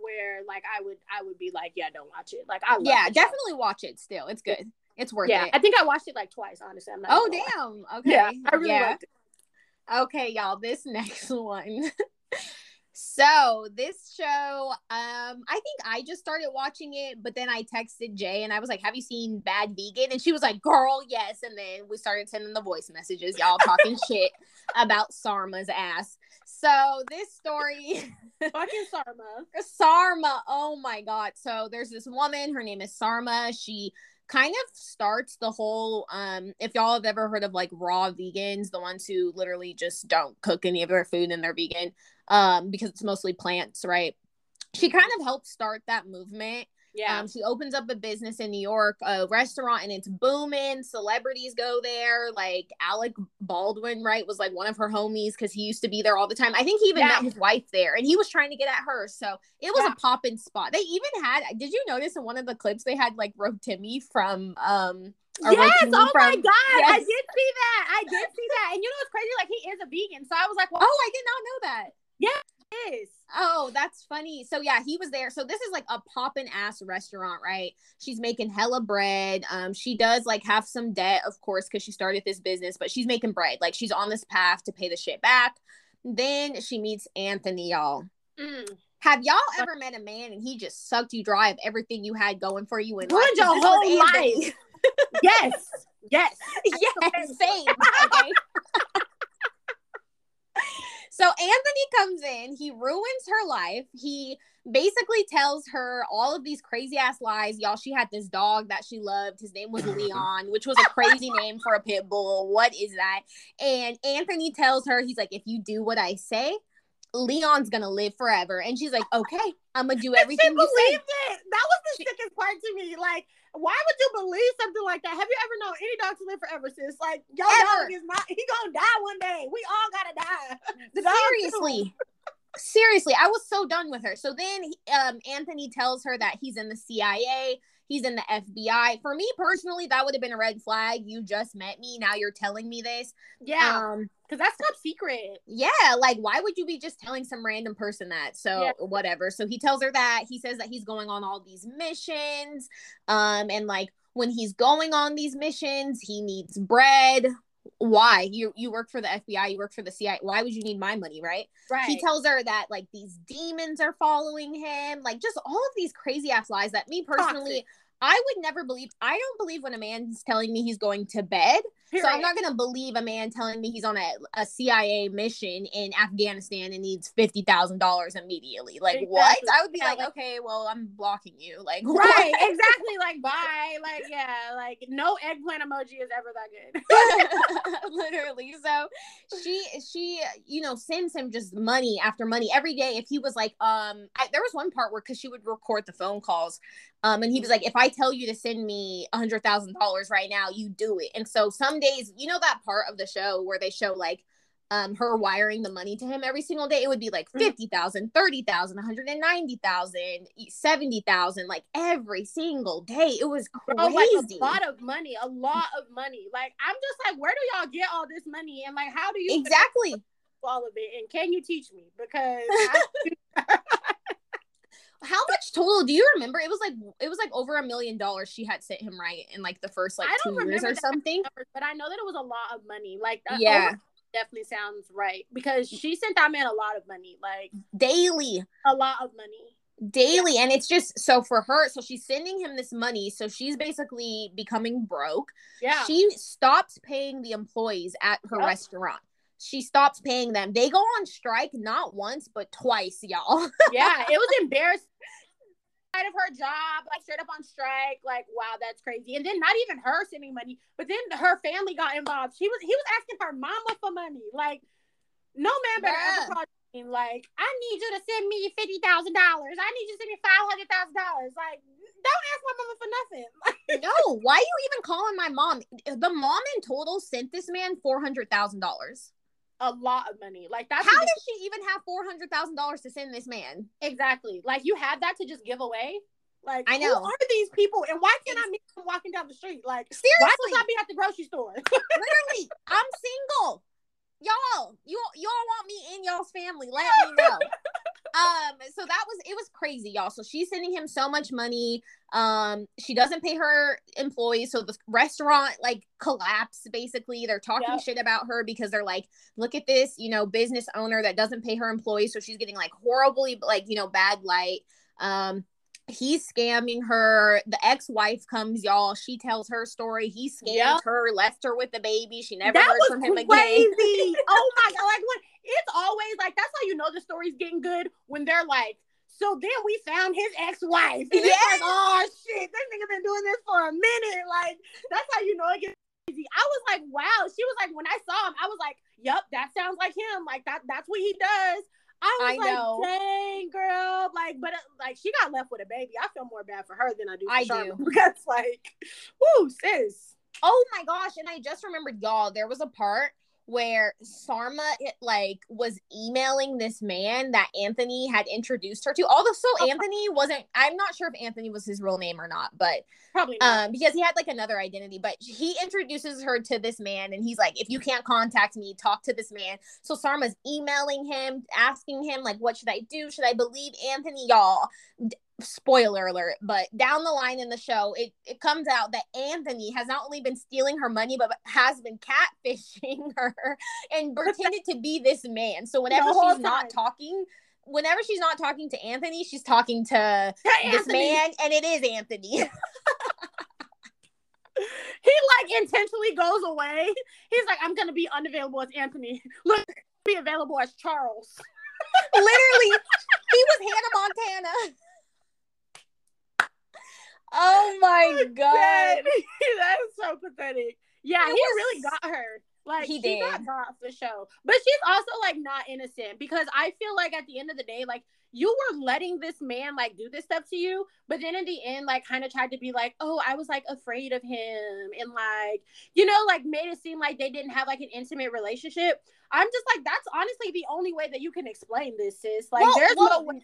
where like I would I would be like, yeah, don't watch it. Like I yeah, definitely show. watch it. Still, it's good. It's worth yeah, it. I think I watched it like twice. Honestly, I'm not. Oh damn. (laughs) Okay. Yeah, I really yeah. liked it. Okay, y'all. This (laughs) next one. So this show, um, I think I just started watching it, but then I texted Jay and I was like, "Have you seen Bad Vegan?" And she was like, "Girl, yes." And then we started sending the voice messages, y'all talking (laughs) shit about Sarma's ass. So this story, (laughs) fucking Sarma, Sarma. Oh my god! So there's this woman. Her name is Sarma. She kind of starts the whole um if y'all have ever heard of like raw vegans the ones who literally just don't cook any of their food and they're vegan um, because it's mostly plants, right? She kind of helped start that movement. Yeah. Um, she opens up a business in New York, a restaurant, and it's booming. Celebrities go there. Like Alec Baldwin, right, was like one of her homies because he used to be there all the time. I think he even yeah. met his wife there, and he was trying to get at her. So it was yeah. a popping spot. They even had. Did you notice in one of the clips they had like Rotimi from um yes, oh from, my god, yes. I did see that. I did see that. And you know what's crazy? Like he is a vegan. So I was like, well, Oh, I did not know that. Yeah, is. Oh, that's funny. So yeah, he was there. So this is like a poppin' ass restaurant, right? She's making hella bread. Um, she does like have some debt, of course, because she started this business, but she's making bread. Like she's on this path to pay the shit back. Then she meets Anthony, y'all. Mm. Have y'all ever met a man and he just sucked you dry of everything you had going for you in life? your whole life. yes. Yes. (laughs) Yes. Same. Okay. (laughs) So Anthony comes in, he ruins her life. He basically tells her all of these crazy ass lies. Y'all, she had this dog that she loved. His name was (laughs) Leon, which was a crazy name for a pit bull. What is that? And Anthony tells her, he's like, if you do what I say, Leon's gonna live forever. And she's like, okay, I'm gonna do (laughs) everything. she believed it. That was the she, sickest part to me. Like, why would you believe something like that? Have you ever known any dog to live forever, sis? Like, your dog is not. He gonna die one day. We all gotta die. (laughs) Seriously. Seriously, I was so done with her. So then um, Anthony tells her that he's in the CIA he's in the FBI. For me personally, that would have been a red flag. You just met me. Now you're telling me this. Yeah. Um, because that's top secret. Yeah, like why would you be just telling some random person that? So yeah. whatever. So he tells her that he says that he's going on all these missions, um, and like when he's going on these missions, he needs bread why you you work for the FBI, you work for the CIA. Why would you need my money, right? Right. He tells her that like these demons are following him, like just all of these crazy ass lies that me personally. Toxic. I would never believe. I don't believe when a man's telling me he's going to bed. Period. So I'm not going to believe a man telling me he's on a, a CIA mission in Afghanistan and needs fifty thousand dollars immediately. Like exactly. what? I would be yeah, like, like, okay, well, I'm blocking you. Like (laughs) right, what? exactly. Like bye. Like yeah, like no eggplant emoji is ever that good. (laughs) (laughs) Literally. So she she you know sends him just money after money every day. If he was like, um, I, there was one part where because she would record the phone calls, um, and he was like, if I tell you to send me a hundred thousand dollars right now, you do it. And so some some days, you know, that part of the show where they show like um her wiring the money to him every single day? It would be like mm-hmm. 50,000 30,000 190,000 70,000 like every single day. It was crazy Bro, like a lot of money a lot of money. Like I'm just like where do y'all get all this money? And like how do you exactly. all of it? And can you teach me? Because (laughs) how much total do you remember? It was like it was like over a million dollars she had sent him right in like the first like two years or something. Number, but I know that it was a lot of money. Like yeah, definitely sounds right because mm. she sent that man a lot of money, like daily, a lot of money daily yeah. and it's just so for her so she's sending him this money so she's basically becoming broke yeah she stops paying the employees at her yep. restaurant she stops paying them. They go on strike not once but twice, y'all. (laughs) yeah, it was embarrassing. Of her job, like straight up on strike, like wow, that's crazy. And then not even her sending money, but then her family got involved. She was he was asking her mama for money. Like, no man better yeah. ever call like, I need you to send me fifty thousand dollars. I need you to send me five hundred thousand dollars. Like, don't ask my mama for nothing. (laughs) no, why are you even calling my mom? The mom in total sent this man four hundred thousand dollars a lot of money. Like that's how does she even have four hundred thousand dollars to send this man? Exactly. Like you had that to just give away. Like I know who are these people, and why can't I meet them walking down the street? Like seriously, why must I be at the grocery store? (laughs) Literally, I'm single. Y'all, you y'all want me in y'all's family? Let me know. (laughs) um so that was it was crazy y'all so she's sending him so much money um she doesn't pay her employees so the restaurant like collapsed basically they're talking yep. shit about her because they're like look at this you know business owner that doesn't pay her employees so she's getting like horribly like you know bad light um he's scamming her. The ex-wife comes, y'all. She tells her story. He scammed yep. her, left her with the baby. She never that heard from him crazy. again. (laughs) oh my god! Like when it's always like that's how you know the story's getting good when they're like. So then we found his ex-wife. And yes. it's like, oh shit, this nigga been doing this for a minute. Like, that's how you know it gets crazy. I was like, wow. She was like, when I saw him, I was like, yep, that sounds like him. Like that, that's what he does. I was I like, know. dang, girl. Like, but uh, like she got left with a baby. I feel more bad for her than I do I Sarma, do. (laughs) Because like, whoo, sis. Oh my gosh. And I just remembered, y'all, there was a part where Sarma like was emailing this man that Anthony had introduced her to. Although so. Anthony wasn't I'm not sure if Anthony was his real name or not, but probably not. um because he had like another identity, but he introduces her to this man and he's like if you can't contact me, talk to this man. So Sarma's emailing him, asking him like what should I do? Should I believe Anthony y'all? Spoiler alert, but down the line in the show, it, it comes out that Anthony has not only been stealing her money, but has been catfishing (laughs) her and pretended to be this man. So whenever she's time. not talking, whenever she's not talking to Anthony, she's talking to this man, and it is Anthony. (laughs) he like intentionally goes away. He's like, I'm gonna be unavailable as Anthony. (laughs) Look, be available as Charles. Literally, he was Hannah Montana. Oh my (laughs) god. (laughs) that is so pathetic. Yeah, he, he was, really got her. Like he did. got caught for show. But she's also like not innocent because I feel like at the end of the day, like you were letting this man like do this stuff to you, but then in the end, like kind of tried to be like, oh, I was like afraid of him and like, you know, like made it seem like they didn't have like an intimate relationship. I'm just like, that's honestly the only way that you can explain this, sis. Like, well, there's well, no way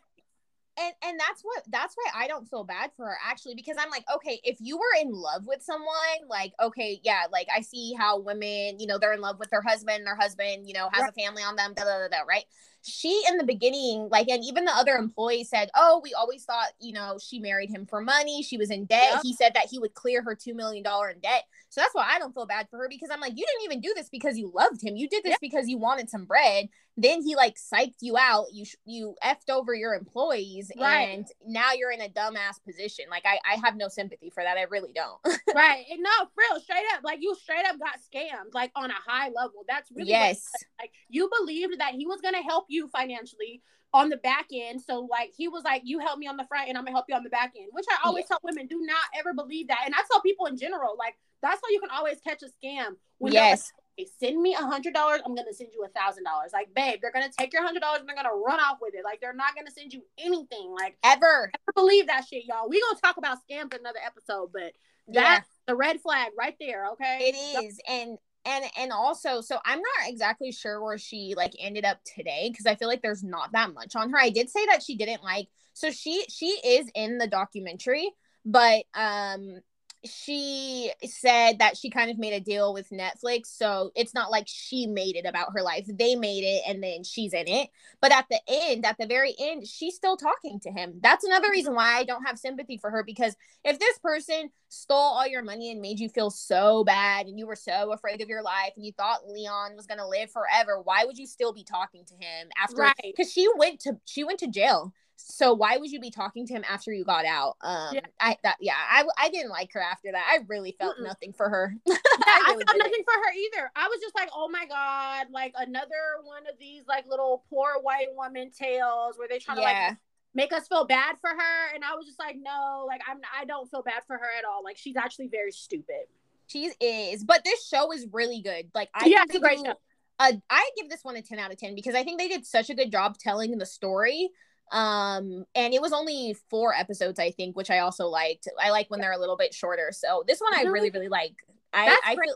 and and that's what that's why I don't feel bad for her actually because I'm like okay if you were in love with someone like okay yeah like I see how women you know they're in love with their husband their husband you know has right. a family on them da, da, da, da, right she in the beginning like and even the other employees said oh we always thought you know she married him for money she was in debt yep. he said that he would clear her two million dollar in debt so that's why i don't feel bad for her because i'm like you didn't even do this because you loved him you did this yep. because you wanted some bread then he like psyched you out you you effed over your employees right. and now you're in a dumbass position like i i have no sympathy for that i really don't (laughs) right and no real straight up like you straight up got scammed like on a high level that's really yes like you believed that he was gonna help you financially on the back end. So like he was like, you help me on the front and I'm gonna help you on the back end, which I always yeah. tell women, do not ever believe that. And I tell people in general, like that's how you can always catch a scam. When yes. Hey, send me a hundred dollars, I'm gonna send you a thousand dollars. Like, babe, they're gonna take your hundred dollars and they're gonna run off with it. Like, they're not gonna send you anything. Like ever. Never believe that shit, y'all. We gonna talk about scams in another episode, but that's yeah. the red flag right there. Okay. It is. And and and also so i'm not exactly sure where she like ended up today because i feel like there's not that much on her i did say that she didn't like so she she is in the documentary but um she said that she kind of made a deal with Netflix. So it's not like she made it about her life. They made it and then she's in it. But at the end, at the very end, she's still talking to him. That's another reason why I don't have sympathy for her because if this person stole all your money and made you feel so bad and you were so afraid of your life and you thought Leon was going to live forever, why would you still be talking to him after? Right. Cuz she went to she went to jail so why would you be talking to him after you got out? Um yeah. i that yeah i i didn't like her after that. I really felt Mm-mm. nothing for her. (laughs) Yeah, I, really I felt nothing for her either. I was just like oh my god like another one of these like little poor white woman tales where they try yeah. to like make us feel bad for her. And i was just like no like i'm i don't feel bad for her at all. Like she's actually very stupid. She is but this show is really good. Like i yeah it's a great show. uh, I give this one a 10 out of 10 because I think they did such a good job telling the story um and it was only four episodes i think which i also liked i like when they're a little bit shorter so this one i really really like i That's i feel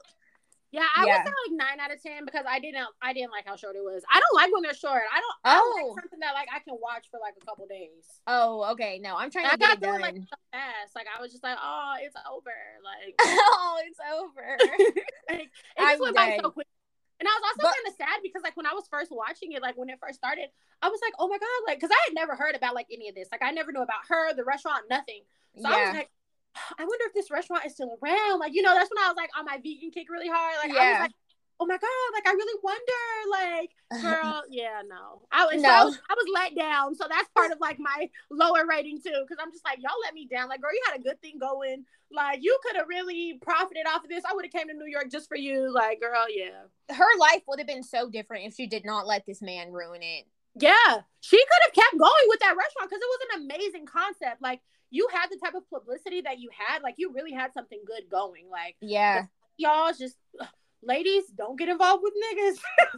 yeah, I yeah. would say like nine out of ten because I didn't I didn't like how short it was. I don't like when they're short. I don't. I don't oh. like something that like I can watch for like a couple days. Oh, okay. No, I'm trying to I get it done. like so fast. Like I was just like, (laughs) oh, it's over. Like oh, it's (laughs) over. like, it (laughs) just went by so quick. And I was also kind of sad because like when I was first watching it, like when it first started, I was like, oh my god, like because I had never heard about like any of this. Like I never knew about her, the restaurant, nothing. So yeah. I was like, I wonder if this restaurant is still around. Like you know, that's when I was like on my vegan kick really hard. Like yeah. I was like, oh my god, like I really wonder, like uh-huh. girl, yeah, no, I was, no. So I was, I was let down. So that's part of like my lower rating too, because I'm just like y'all let me down. Like girl, you had a good thing going. Like you could have really profited off of this. I would have came to New York just for you. Like girl, yeah. Her life would have been so different if she did not let this man ruin it. Yeah, she could have kept going with that restaurant because it was an amazing concept. Like you had the type of publicity that you had. Like you really had something good going. Like yeah, y'all just ladies, don't get involved with niggas. (laughs)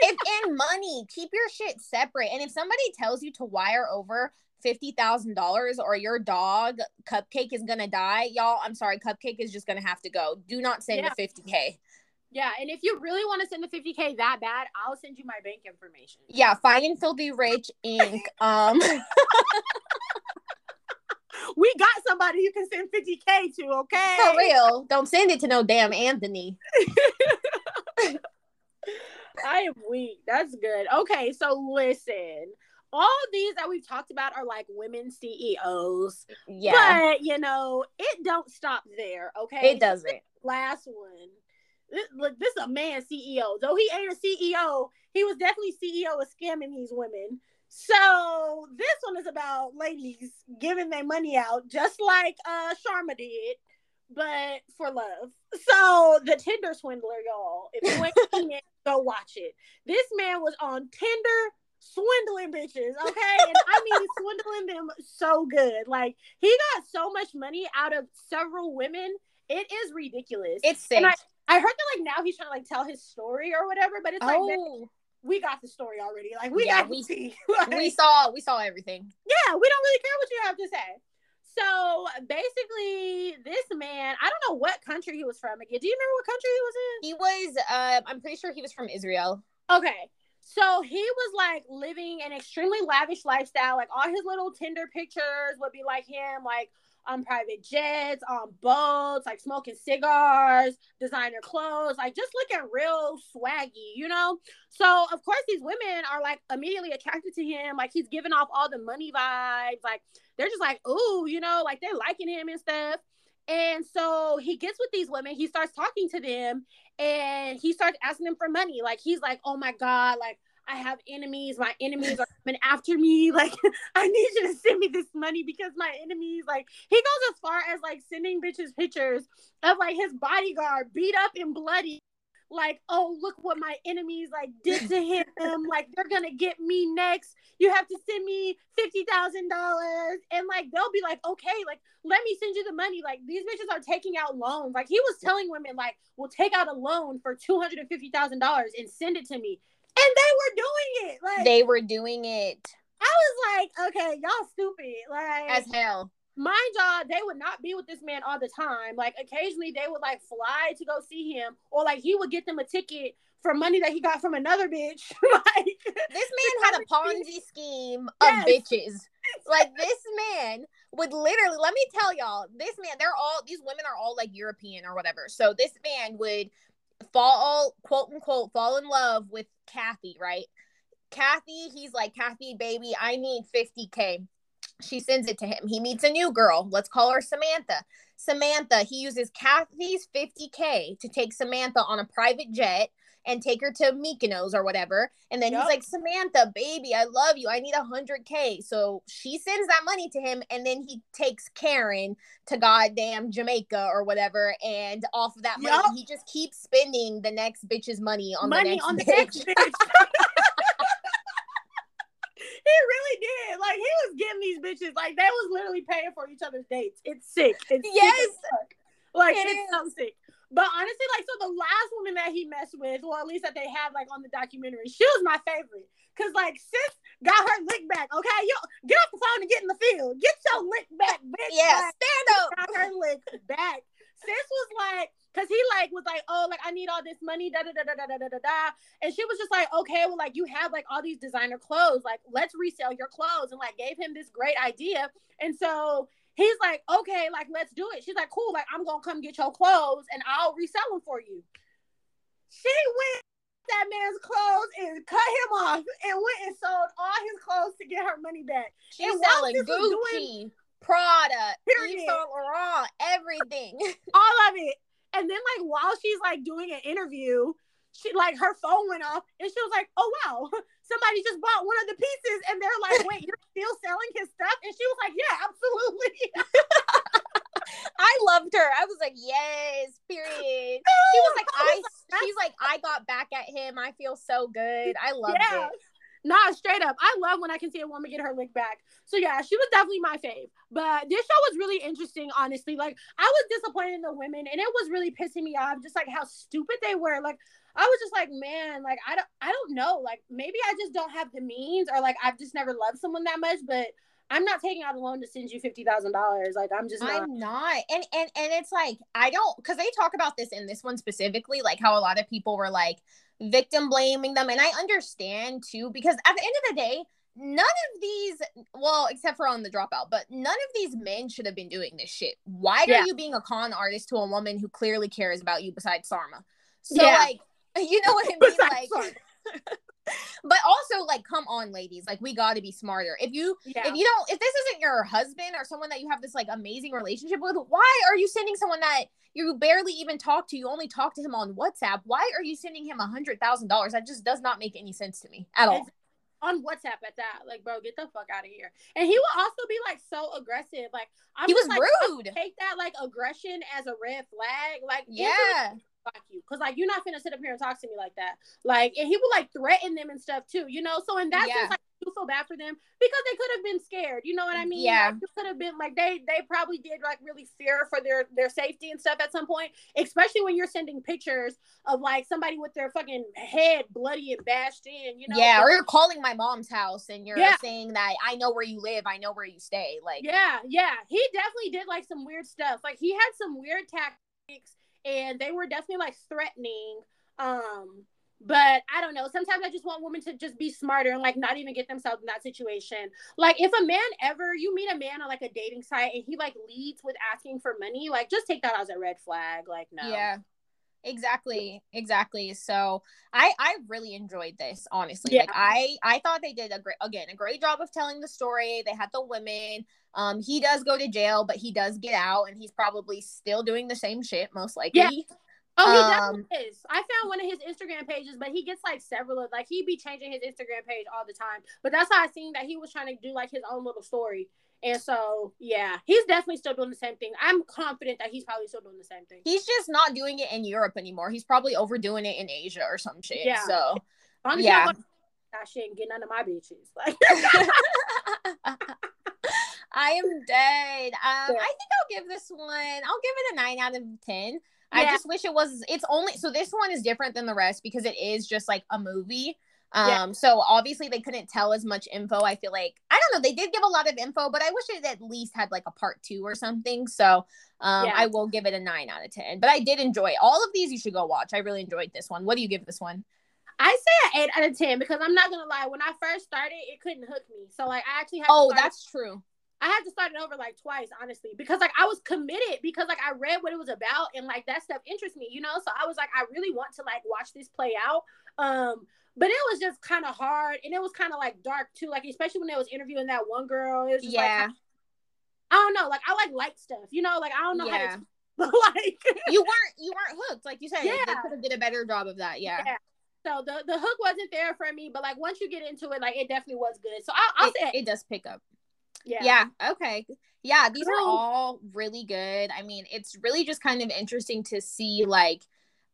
if in money, keep your shit separate. And if somebody tells you to wire over fifty thousand dollars or your dog Cupcake is gonna die, y'all, I'm sorry, Cupcake is just gonna have to go. Do not send yeah. the fifty k. Yeah, and if you really want to send the 50k that bad, I'll send you my bank information. Yeah, Fine and Filthy Rich Inc. um (laughs) (laughs) we got somebody you can send 50k to, okay? For real. Don't send it to no damn Anthony. (laughs) I am weak. That's good. Okay, so listen. All these that we've talked about are like women CEOs. Yeah. But you know, it don't stop there, okay? It doesn't. Last one. This, look, this is a man CEO. Though he ain't a CEO, he was definitely CEO of scamming these women. So this one is about ladies giving their money out, just like uh Sarma did, but for love. So the Tinder swindler, y'all. If you ain't (laughs) seen it, go watch it. This man was on Tinder swindling bitches, okay? And I mean (laughs) swindling them so good. Like he got so much money out of several women. It is ridiculous. It's sick. I heard that like now he's trying to like tell his story or whatever, but it's like oh. We got the story already. Like we yeah, got we, see. (laughs) like, we saw we saw everything. Yeah, we don't really care what you have to say. So basically, this man, I don't know what country he was from again. Do you remember what country he was in? He was, uh, I'm pretty sure he was from Israel. Okay. So he was like living an extremely lavish lifestyle. Like all his little Tinder pictures would be like him, like on private jets, on boats, like smoking cigars, designer clothes, like just looking real swaggy, you know? So, of course, these women are like immediately attracted to him. Like, he's giving off all the money vibes. Like, they're just like, ooh, you know, like they're liking him and stuff. And so he gets with these women, he starts talking to them, and he starts asking them for money. Like, he's like, oh my God, like, I have enemies. My enemies are coming after me. (laughs) Like, I need you to send me this money because my enemies, like, he goes as far as like sending bitches pictures of like his bodyguard beat up and bloody. Like, oh, look what my enemies like did to him. (laughs) like, they're gonna get me next. You have to send me fifty thousand dollars, and like they'll be like, okay, like let me send you the money. Like these bitches are taking out loans. Like he was telling women, like, we'll take out a loan for two hundred and fifty thousand dollars and send it to me and they were doing it. Like they were doing it. I was like, okay, y'all stupid. Like as hell. Mind y'all, they would not be with this man all the time. Like occasionally they would like fly to go see him, or like he would get them a ticket for money that he got from another bitch. (laughs) like this man had a Ponzi scheme of bitches. (laughs) Like this man would literally let me tell y'all, this man, they're all these women are all like European or whatever. So this man would fall quote unquote fall in love with Kathy, right? Kathy, he's like, Kathy, baby, I need 50K. She sends it to him. He meets a new girl. Let's call her Samantha. Samantha, he uses Kathy's 50K to take Samantha on a private jet and take her to Mykonos or whatever. And then yep. he's like, Samantha, baby, I love you. I need a hundred K. So she sends that money to him, and then he takes Karen to goddamn Jamaica or whatever. And off of that yep. money, he just keeps spending the next bitch's money on money the next on bitch. The next bitch. (laughs) (laughs) he really did. Like he was getting these bitches, like they was literally paying for each other's dates. It's sick. It's yes. Sick like it it's is. so sick. But honestly, like, so the last woman that he messed with, or at least that they have like on the documentary, she was my favorite. Cause like sis got her lick back. Okay, yo, get off the phone and get in the field. Get your lick back, bitch. Yeah, like, stand up. Got her lick back. Sis was like, cause he like was like, oh, like I need all this money, da da da da da da da da. And she was just like, okay, well, like you have like all these designer clothes, like let's resell your clothes, and like gave him this great idea. And so He's like, okay, like let's do it. She's like, cool, like I'm gonna come get your clothes and I'll resell them for you. She went that man's clothes and cut him off and went and sold all his clothes to get her money back. She's and selling Gucci, doing, Prada, Yves Saint Laurent, everything, (laughs) all of it. And then like while she's like doing an interview, she like her phone went off and she was like, "Oh wow, (laughs) somebody just bought one of the pieces," and they're like, "Wait, you're still selling his stuff?" And she was like, "Yeah, absolutely." (laughs) I loved her. I was like, yes, period. (laughs) She was like, I. She's like, I got back at him. I feel so good. I loved yeah. it. Nah, straight up. I love when I can see a woman get her lick back. So yeah, she was definitely my fave. But this show was really interesting, honestly. Like I was disappointed in the women, and it was really pissing me off, just like how stupid they were. Like I was just like, man, like I don't, I don't know. Like maybe I just don't have the means, or like I've just never loved someone that much. But I'm not taking out a loan to send you fifty thousand dollars. Like I'm just not. I'm not. And and and it's like I don't because they talk about this in this one specifically, like how a lot of people were like victim blaming them, and I understand too because at the end of the day, none of these well except for on the dropout but none of these men should have been doing this shit why yeah. are you being a con artist to a woman who clearly cares about you besides sarma so yeah. like (laughs) you know what i mean like (laughs) but also like come on ladies like we got to be smarter if you yeah. if you don't if this isn't your husband or someone that you have this like amazing relationship with why are you sending someone that you barely even talk to you only talk to him on whatsapp why are you sending him a hundred thousand dollars that just does not make any sense to me at all on WhatsApp at that. Like, bro, get the fuck out of here. And he will also be like so aggressive. Like, I'm he was like, rude. Take that like aggression as a red flag. Like, yeah. Block you because like you're not gonna sit up here and talk to me like that. Like, and he would like threaten them and stuff too, you know. So in that yeah. sense, like do feel bad for them because they could have been scared. You know what I mean? Yeah. Like, could have been like they they probably did like really fear for their their safety and stuff at some point, especially when you're sending pictures of like somebody with their fucking head bloody and bashed in. You know? Yeah. Or you're calling my mom's house and you're yeah. saying that I know where you live, I know where you stay. Like. Yeah, yeah. He definitely did like some weird stuff. Like he had some weird tactics, and they were definitely like threatening. Um but I don't know. Sometimes I just want women to just be smarter and like not even get themselves in that situation. Like if a man ever you meet a man on like a dating site and he like leads with asking for money, like just take that as a red flag. Like no. Yeah. Exactly. Exactly. So I I really enjoyed this, honestly. Yeah. Like I I thought they did a great again, a great job of telling the story. They had the women. Um, he does go to jail, but he does get out and he's probably still doing the same shit, most likely. Yeah. Oh, he um, definitely is. I found one of his Instagram pages, but he gets like several of like he'd be changing his Instagram page all the time. But that's how I seen that he was trying to do like his own little story. And so, yeah, he's definitely still doing the same thing. I'm confident that he's probably still doing the same thing. He's just not doing it in Europe anymore. He's probably overdoing it in Asia or some shit. Yeah. So, Honestly, yeah. That shit and get none of my bitches. Like, (laughs) (laughs) I am dead. Um, yeah. I think I'll give this one. I'll give it a nine out of ten. I just wish it was it's only so this one is different than the rest because it is just like a movie. Um yeah. so obviously they couldn't tell as much info. I feel like I don't know, they did give a lot of info, but I wish it at least had like a part 2 or something. So um yeah. I will give it a 9 out of 10. But I did enjoy all of these you should go watch. I really enjoyed this one. What do you give this one? I say an 8 out of 10 because I'm not to lie, when I first started, it couldn't hook me. So like I actually had Oh, that's true. I had to start it over like twice, honestly, because like I was committed because like I read what it was about and like that stuff interests me, you know. So I was like, I really want to like watch this play out. Um, but it was just kind of hard and it was kind of like dark too, like especially when they was interviewing that one girl. It was just yeah. Like, I don't know, like I like light stuff, you know, like I don't know yeah. how to (laughs) but like (laughs) you weren't you weren't hooked, like you said. Yeah. They could have did a better job of that, yeah. yeah. So the the hook wasn't there for me, but like once you get into it, like it definitely was good. So I'll, I'll it, say it does pick up. Yeah. Yeah. Okay. Yeah. These are all really good. I mean, it's really just kind of interesting to see, like,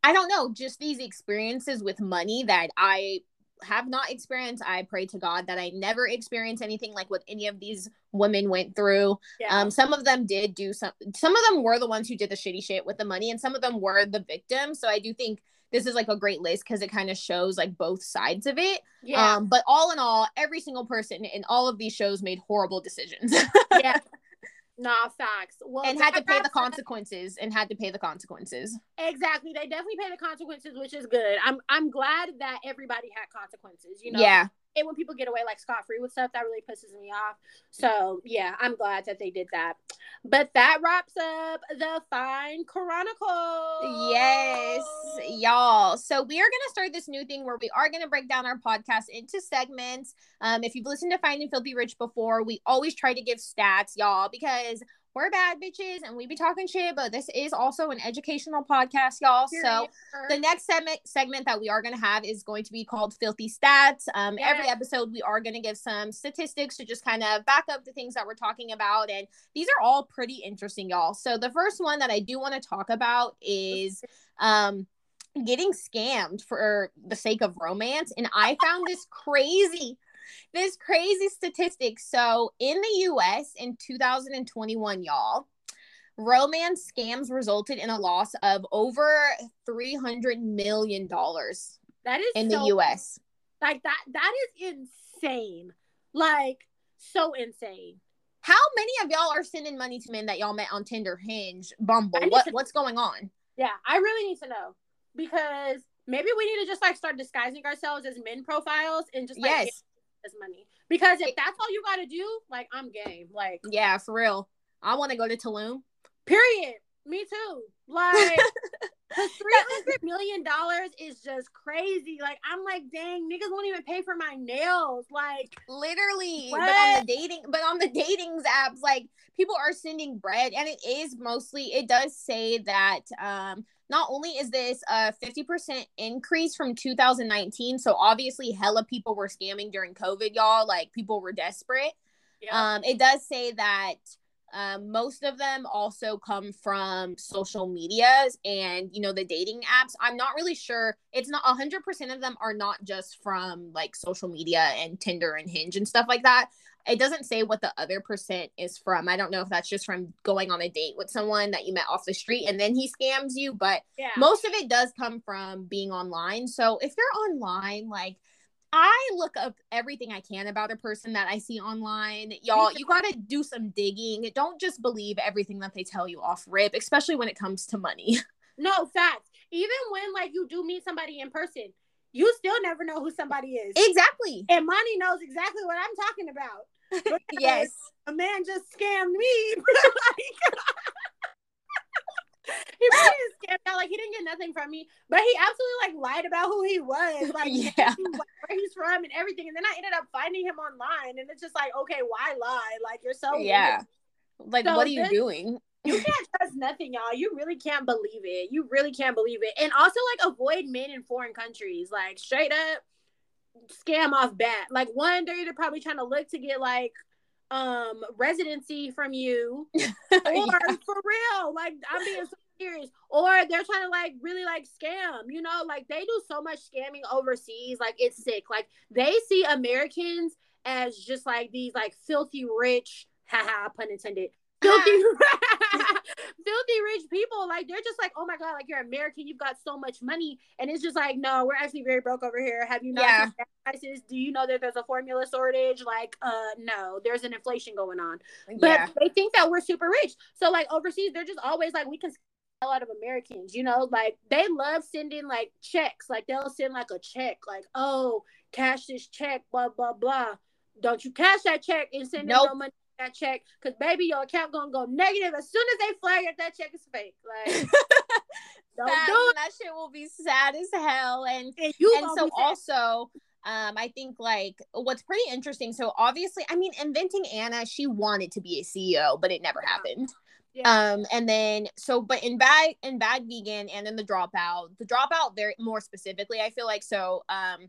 I don't know, just these experiences with money that I have not experienced. I pray to God that I never experience anything like what any of these women went through. Yeah. Um, some of them did do some. Some of them were the ones who did the shitty shit with the money, and some of them were the victims. So I do think this is like a great list because it kind of shows like both sides of it. Yeah. Um, but all in all, every single person in all of these shows made horrible decisions. (laughs) yeah. Nah, facts. Well, and had to pay the consequences and had to pay the consequences. Exactly. They definitely pay the consequences, which is good. I'm I'm glad that everybody had consequences, you know. Yeah hate when people get away like scot free with stuff. That really pisses me off. So yeah, I'm glad that they did that. But that wraps up the Fine Chronicle. Yes, y'all. So we are gonna start this new thing where we are gonna break down our podcast into segments. Um, if you've listened to Fine and Filthy Rich before, we always try to give stats, y'all, because we're bad bitches and we be talking shit, but this is also an educational podcast, y'all. So the next segment segment that we are gonna have is going to be called Filthy Stats. Um, yes. every episode we are gonna give some statistics to just kind of back up the things that we're talking about, and these are all pretty interesting, y'all. So the first one that I do want to talk about is um getting scammed for the sake of romance, and I found this crazy this crazy statistic. So in the US in 2021, y'all, romance scams resulted in a loss of over 300 million dollars. That is in so, the US. Like that that is insane. Like so insane. How many of y'all are sending money to men that y'all met on Tinder, Hinge, Bumble? What to, what's going on? Yeah, I really need to know because maybe we need to just like start disguising ourselves as men profiles and just like yes money. Because if that's all you got to do, like I'm game. Like yeah, for real. I want to go to Tulum. Period. Me too. Like (laughs) three hundred million dollars is just crazy. Like I'm like, dang, niggas won't even pay for my nails. Like literally. What? But on the dating, but on the dating apps, like people are sending bread, and it is mostly. It does say that um not only is this a 50% increase from 2019, so obviously hella people were scamming during COVID, y'all. Like people were desperate. Yeah. Um, it does say that Um, most of them also come from social medias and you know the dating apps. I'm not really sure. It's not 100% of them are not just from like social media and Tinder and Hinge and stuff like that. It doesn't say what the other percent is from. I don't know if that's just from going on a date with someone that you met off the street and then he scams you, but yeah. most of it does come from being online. So if you're online, like I look up everything I can about a person that I see online. Y'all, you got to do some digging. Don't just believe everything that they tell you off rip, especially when it comes to money. (laughs) No, facts. Even when like you do meet somebody in person, you still never know who somebody is. Exactly. And money knows exactly what I'm talking about. (laughs) yes. A man just scammed me. (laughs) like, (laughs) he really scared out. Like he didn't get nothing from me, but he absolutely like lied about who he was, like yeah. where he's from and everything. And then I ended up finding him online, and it's just like, okay, why lie? Like you're so yeah. Weird. Like so what are you doing? you can't trust nothing, y'all. You really can't believe it. You really can't believe it. And also like avoid men in foreign countries. Like straight up scam off bat. Like one, day they're either probably trying to look to get like um residency from you (laughs) or yeah. for real. Like i'm being so serious. Or they're trying to like really like scam you know? Like they do so much scamming overseas. Like it's sick. Like they see americans as just like these like filthy rich haha pun intended filthy (laughs) (laughs) filthy rich people like they're just like oh my god like you're american you've got so much money and it's just like no we're actually very broke over here have you not yeah. prices do you know that there's a formula shortage like uh no there's an inflation going on but yeah. they think that we're super rich so like overseas they're just always like we can a lot of Americans, you know, like they love sending like checks. Like they'll send like a check, like, oh, cash this check, blah, blah, blah. Don't you cash that check and send nope. no money that check because baby your account gonna go negative as soon as they flag it that check is fake like (laughs) don't that, do it. that shit will be sad as hell and and, and so also um i think like what's pretty interesting so obviously i mean inventing anna she wanted to be a ceo but it never yeah. happened yeah. Um, and then so, but in bad in bad vegan and in the dropout, the dropout very more specifically, I feel like so. Um,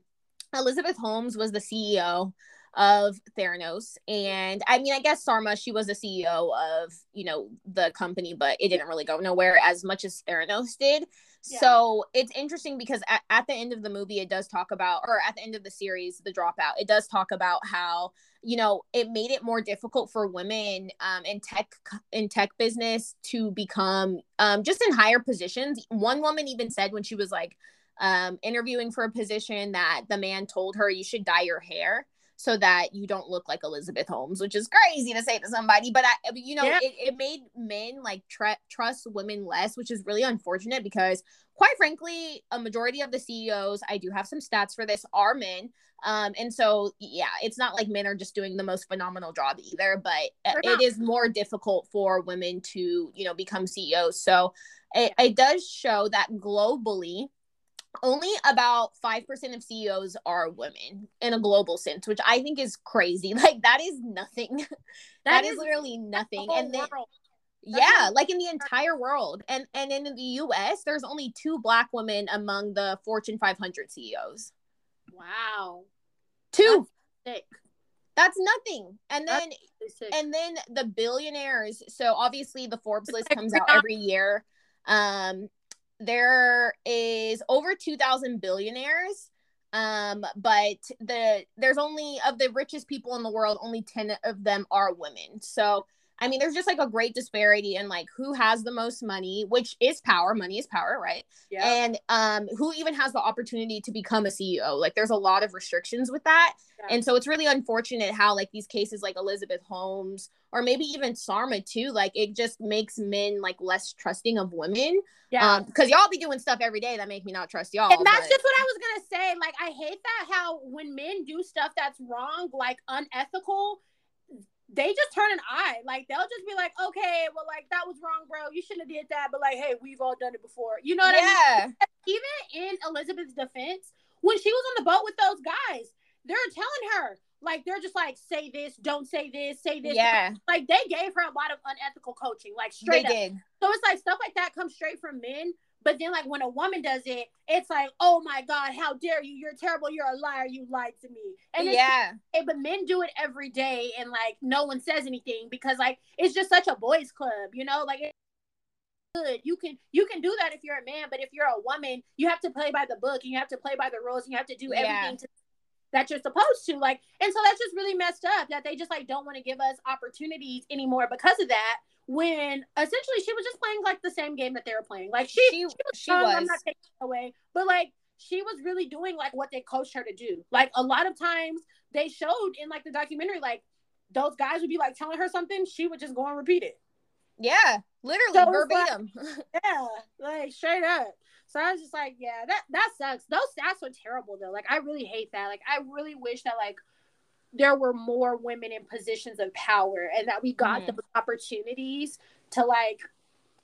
Elizabeth Holmes was the CEO of Theranos. And I mean, I guess Sarma, she was the CEO of, you know, the company, but it didn't really go nowhere as much as Theranos did. Yeah. So it's interesting because at, at the end of the movie, it does talk about, or at the end of the series, The Dropout, it does talk about how, you know, it made it more difficult for women um, in tech in tech business to become um, just in higher positions. One woman even said when she was like um, interviewing for a position that the man told her you should dye your hair so that you don't look like Elizabeth Holmes, which is crazy to say to somebody. But I, you know, yeah. it, it made men like tr- trust women less, which is really unfortunate because, quite frankly, a majority of the CEOs, I do have some stats for this, are men. Um, and so, yeah, it's not like men are just doing the most phenomenal job either, but it is more difficult for women to, you know, become CEOs. So it, it does show that globally, only about 5% of CEOs are women in a global sense, which I think is crazy. (laughs) Like that is nothing. (laughs) that, that is, is, literally nothing. and then yeah, like in the entire world. And and in the US, there's only two black women among the Fortune 500 CEOs. Wow. Two. That's, That's nothing. And then and then the billionaires. So obviously the Forbes list comes out every year. Um there is over 2000 billionaires um but the there's only of the richest people in the world only 10 of them are women. So I mean, there's just like a great disparity in like who has the most money, which is power. Money is power, right? Yeah. And um, who even has the opportunity to become a CEO. Like, there's a lot of restrictions with that, yeah. and so it's really unfortunate how like these cases like Elizabeth Holmes or maybe even Sarma too, like it just makes men like less trusting of women. Yeah. Because um, y'all be doing stuff every day that make me not trust y'all. And that's but... just what I was gonna say. Like, I hate that how when men do stuff that's wrong, like unethical they just turn an eye. Like they'll just be like, okay, well, like that was wrong, bro. You shouldn't have did that. But like, hey, we've all done it before. You know what yeah. I mean? Even in Elizabeth's defense, when she was on the boat with those guys, they're telling her, like, they're just like, say this, don't say this, say this. Yeah. Like they gave her a lot of unethical coaching, like straight they up. Did. So it's like stuff like that comes straight from men. But then, like when a woman does it, it's like, oh my god, how dare you? You're terrible. You're a liar. You lied to me. And yeah, hey, but men do it every day, and like no one says anything because like it's just such a boys' club, you know? Like good. You can you can do that if you're a man, but if you're a woman, you have to play by the book and you have to play by the rules and you have to do everything yeah. to, that you're supposed to. Like, and so that's just really messed up that they just like don't want to give us opportunities anymore because of that. When essentially she was just playing like the same game that they were playing. Like she she, she was, she was. I'm not taking away, but like she was really doing like what they coached her to do. Like a lot of times they showed in like the documentary, like those guys would be like telling her something, she would just go and repeat it. Yeah, literally so verbatim. Like, yeah, like straight up. So I was just like, yeah, that that sucks. Those stats are terrible though. Like I really hate that. Like I really wish that like there were more women in positions of power and that we got mm-hmm. the opportunities to like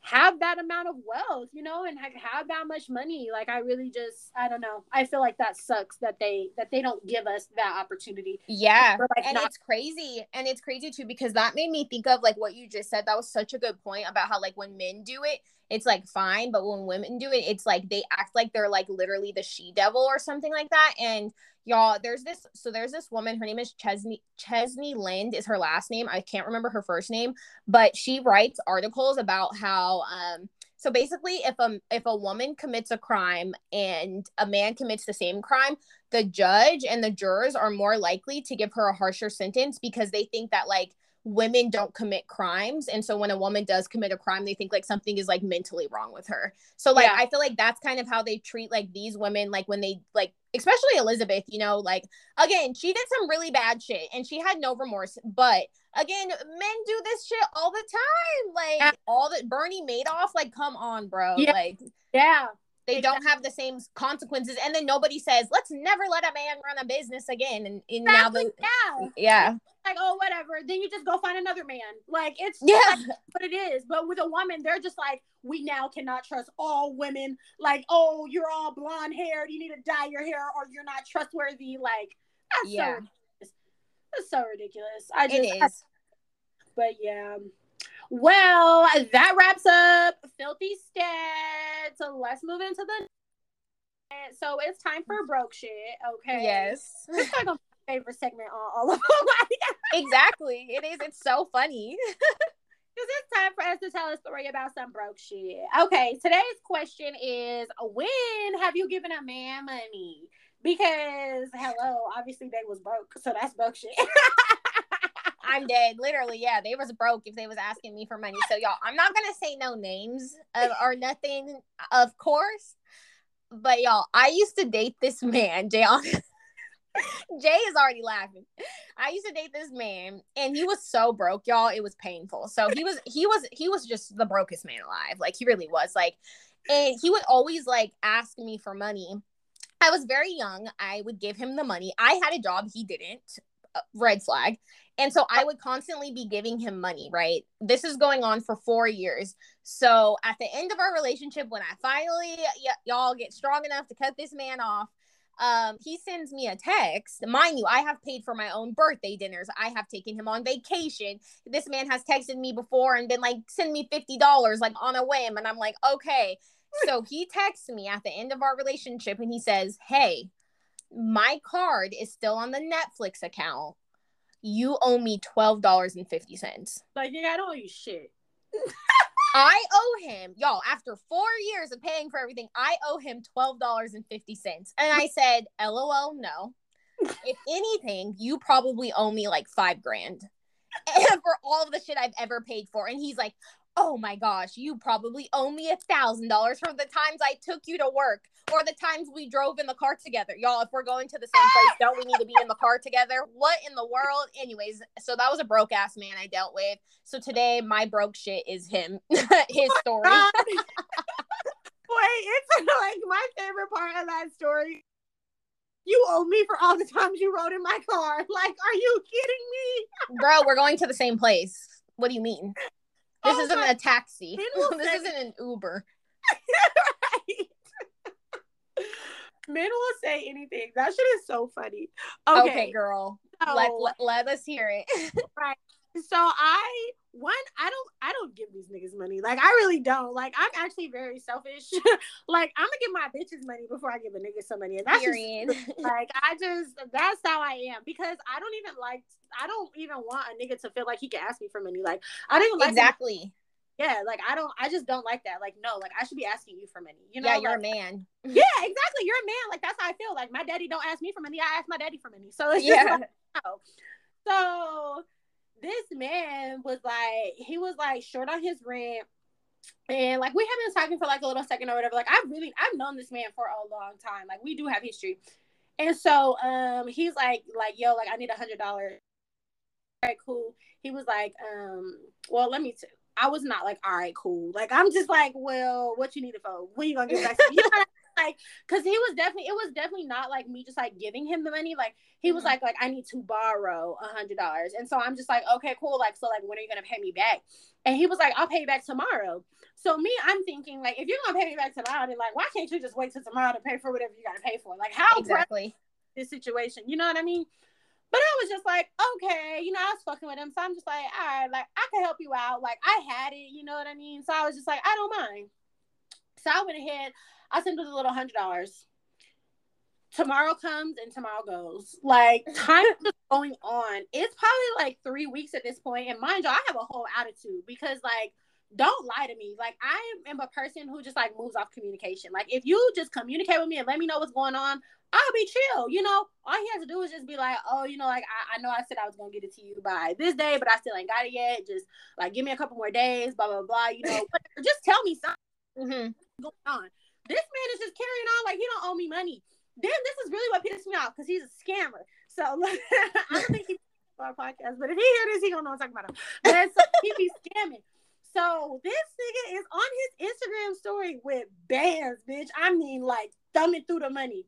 have that amount of wealth, you know, and have, have that much money. Like I really just I don't know. I feel like that sucks that they that they don't give us that opportunity. Yeah. Like and not- it's crazy. And it's crazy too because that made me think of like what you just said. That was such a good point about how like when men do it, it's like fine, but when women do it, it's like they act like they're like literally the she devil or something like that. And y'all there's this so there's this woman her name is chesney chesney lind is her last name. I can't remember her first name but she writes articles about how um so basically if a if a woman commits a crime and a man commits the same crime the judge and the jurors are more likely to give her a harsher sentence because they think that like women don't commit crimes and so when a woman does commit a crime they think like something is like mentally wrong with her so like yeah. i feel like that's kind of how they treat like these women like when they like especially elizabeth you know like again she did some really bad shit and she had no remorse but again men do this shit all the time like yeah. all that bernie madoff like come on bro yeah. like yeah they don't have the same consequences and then nobody says let's never let a man run a business again and, and now the yeah yeah like oh whatever then you just go find another man like it's yeah like what it is but with a woman they're just like we now cannot trust all women like oh you're all blonde haired you need to dye your hair or you're not trustworthy like that's yeah. so ridiculous. that's so ridiculous i just it is. I, but yeah well, that wraps up filthy stats. So let's move into the. So it's time for broke shit. Okay. Yes. It's like a favorite segment on all of (laughs) them. exactly. It is. It's so funny. (laughs) Because it's time for us to tell a story about some broke shit. Okay, today's question is when have you given a man money? Because hello, obviously they was broke, so that's broke shit. (laughs) I'm dead. Literally, yeah. They was broke if they was asking me for money. So y'all, I'm not gonna say no names of, or nothing, of course. But y'all, I used to date this man, Jay. Jay is already laughing. I used to date this man, and he was so broke, y'all. It was painful. So he was, he was, he was just the brokest man alive. Like he really was. Like, and he would always like ask me for money. I was very young. I would give him the money. I had a job. He didn't. Uh, red flag. And so I would constantly be giving him money, right? This is going on for four years. So at the end of our relationship, when I finally, y- y'all get strong enough to cut this man off, um, he sends me a text. Mind you, I have paid for my own birthday dinners. I have taken him on vacation. This man has texted me before and been like, send me $50 like on a whim. And I'm like, okay. So he texts me at the end of our relationship and he says, Hey, my card is still on the Netflix account you owe me twelve dollars and fifty cents. Like, yeah, I don't owe you shit. (laughs) I owe him, y'all, after four years of paying for everything, I owe him twelve dollars and fifty cents. And I said, LOL, no. (laughs) if anything, you probably owe me like five grand. (laughs) for all of the shit I've ever paid for. And he's like, oh my gosh, you probably owe me a thousand dollars for the times I took you to work or the times we drove in the car together. Y'all, if we're going to the same place, don't we need to be in the car together? What in the world? Anyways, so that was a broke ass man I dealt with. So today my broke shit is him, (laughs) his oh story. (laughs) Wait, it's (laughs) like my favorite part of that story. You owe me for all the times you rode in my car. Like, are you kidding me? Bro, we're going to the same place. What do you mean? This oh, isn't a taxi. (laughs) this say- isn't an Uber. right. (laughs) Men will say anything. That shit is so funny. Okay, okay girl. let, let, let us hear it. (laughs) right. So I one I don't I don't give these niggas money. Like I really don't. Like I'm actually very selfish. (laughs) like I'm gonna give my bitches money before I give a nigga some money. And that's just, (laughs) like I just that's how I am because I don't even like I don't even want a nigga to feel like he can ask me for money. Like I don't even like exactly. Yeah, like I don't I just don't like that. Like no, like I should be asking you for money. You know, yeah, you're like, a man. (laughs) yeah, exactly. You're a man. Like that's how I feel. Like my daddy don't ask me for money. I ask my daddy for money. So it's yeah. just like. So this man was like, he was like short on his rent. And like we have been talking for like a little second or whatever. Like I've really I've known this man for a long time. Like we do have history. And so um he's like like yo like I need a hundred dollars. All right, cool. He was like um well let me t- I was not like all right cool. Like I'm just like well what you need it for? When you gonna get back to me? (laughs) You know like because he was definitely it was definitely not like me just like giving him the money like he mm-hmm. was like like i need to borrow a hundred dollars and so i'm just like okay cool like so like when are you gonna pay me back and he was like i'll pay you back tomorrow so me i'm thinking like if you're gonna pay me back tomorrow then like why can't you just wait till tomorrow to pay for whatever you gotta pay for like how exactly this situation you know what i mean but I was just like, okay, you know, I was fucking with him. So I'm just like, all right, like I can help you out. Like I had it, you know what I mean? So I was just like, I don't mind. So I went ahead, I sent her the little hundred dollars. Tomorrow comes and tomorrow goes. Like (laughs) time is going on. It's probably like three weeks at this point. And mind you, I have a whole attitude because like don't lie to me. Like I am a person who just like moves off communication. Like if you just communicate with me and let me know what's going on, I'll be chill. You know, all he has to do is just be like, oh, you know, like I, I know I said I was gonna get it to you by this day, but I still ain't got it yet. Just like give me a couple more days, blah blah blah. You know, (laughs) just tell me something mm-hmm. going on. This man is just carrying on like he don't owe me money. Then this is really what pisses me off because he's a scammer. So (laughs) I don't think he's (laughs) our podcast, but if he hear this, he don't know what I'm talking about him. But so he be scamming. So this nigga is on his Instagram story with bands, bitch. I mean, like thumbing through the money.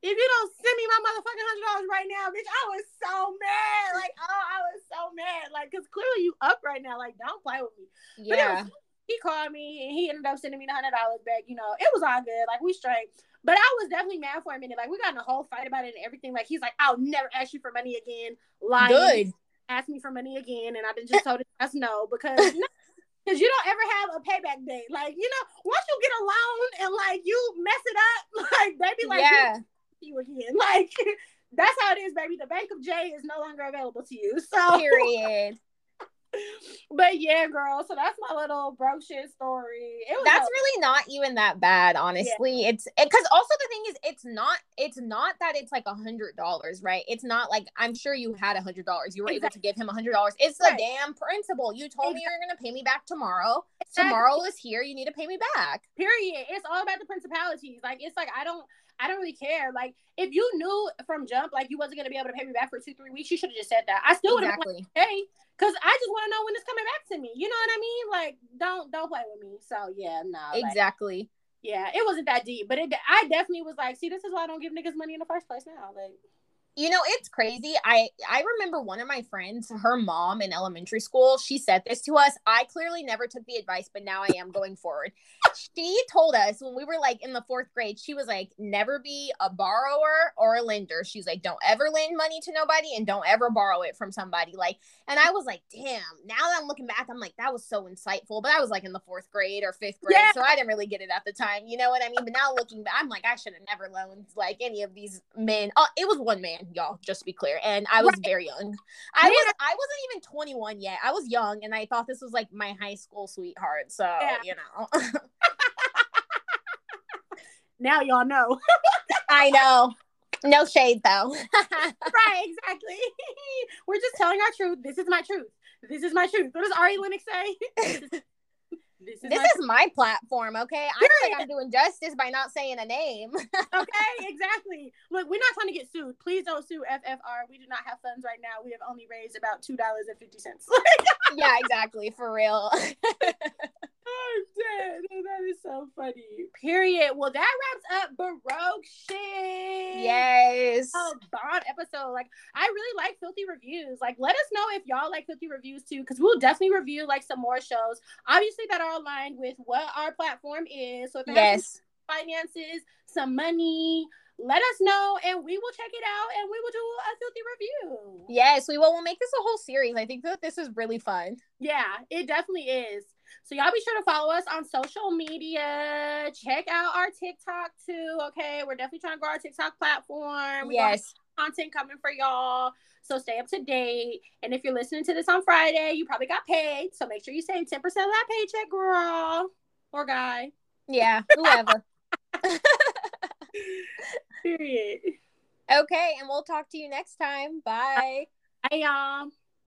If you don't send me my motherfucking hundred dollars right now, bitch, I was so mad. Like, oh, I was so mad. Like, cause clearly you up right now. Like, don't play with me. Yeah he called me and he ended up sending me the hundred dollars back. You know, it was all good. Like we straight. But I was definitely mad for a minute. Like we got in a whole fight about it and everything. Like he's like, I'll never ask you for money again. Lying. Good. Ask me for money again, and I've been just told him that's no because. (laughs) Because you don't ever have a payback date. Like, you know, once you get a loan and like you mess it up, (laughs) like baby, like yeah. you again. (laughs) Like that's how it is, baby. The Bank of J is no longer available to you. So period (laughs) but yeah, girl. So that's my little broke shit story. that's a- really not even that bad, honestly. Yeah. It's because it, also the thing is, it's not. It's not that it's like a hundred dollars, right? It's not like I'm sure you had a hundred dollars. You were exactly. able to give him a hundred dollars. It's right. the damn principle. You told exactly. me you're gonna pay me back tomorrow. Exactly. Tomorrow is here. You need to pay me back. Period. It's all about the principalities. Like it's like I don't. I don't really care. Like, if you knew from jump, like you wasn't gonna be able to pay me back for two, three weeks, you should have just said that. I still would have exactly. like, hey, because I just want to know when it's coming back to me. You know what I mean? Like, don't don't play with me. So yeah, no. Exactly. Like, yeah, it wasn't that deep, but it. I definitely was like, see, this is why I don't give niggas money in the first place now. Like, you know it's crazy. I i remember one of my friends her mom in elementary school she said this to us. I clearly never took the advice but now i am going forward. She told us when we were like in the fourth grade she was like never be a borrower or a lender. She's like don't ever lend money to nobody and don't ever borrow it from somebody. Like and i was like damn now that i'm looking back i'm like that was so insightful. But i was like in the fourth grade or fifth grade yeah. so i didn't really get it at the time you know what i mean? But now looking back i'm like i should have never loaned like any of these men. Oh it was one man y'all, just to be clear. And I was right. very young. I was I wasn't even 21 yet. I was young and I thought this was like my high school sweetheart. So, yeah. you know. (laughs) now y'all know. (laughs) I know. No shade though. (laughs) right, exactly. We're just telling our truth. This is my truth. This is my truth. What does Ari Lennox say? This is, this my, is my platform, okay? I feel like I'm doing justice by not saying a name. (laughs) okay, exactly. Look, we're not trying to get sued. Please don't sue FFR. We do not have funds right now. We have only raised about two dollars and fifty cents. (laughs) yeah, exactly. For real. (laughs) I'm dead. Oh, that is so funny. Period. Well, that wraps up Broke shit. Yes. Oh, bomb episode. Like, I really like filthy reviews. Like, let us know if y'all like filthy reviews too, because we'll definitely review like some more shows. Obviously, that are aligned with what our platform is. So if yes. finances, some money, let us know and we will check it out and we will do a filthy review. Yes, we will. We'll make this a whole series. I think that this is really fun. Yeah, it definitely is. So y'all be sure to follow us on social media. Check out our TikTok too. Okay, we're definitely trying to grow our TikTok platform. We yes, content coming for y'all. So stay up to date. And if you're listening to this on Friday, you probably got paid. So make sure you save 10% of that paycheck, girl or guy. Yeah, whoever. (laughs) (laughs) Period. Okay, and we'll talk to you next time. Bye. Bye, y'all.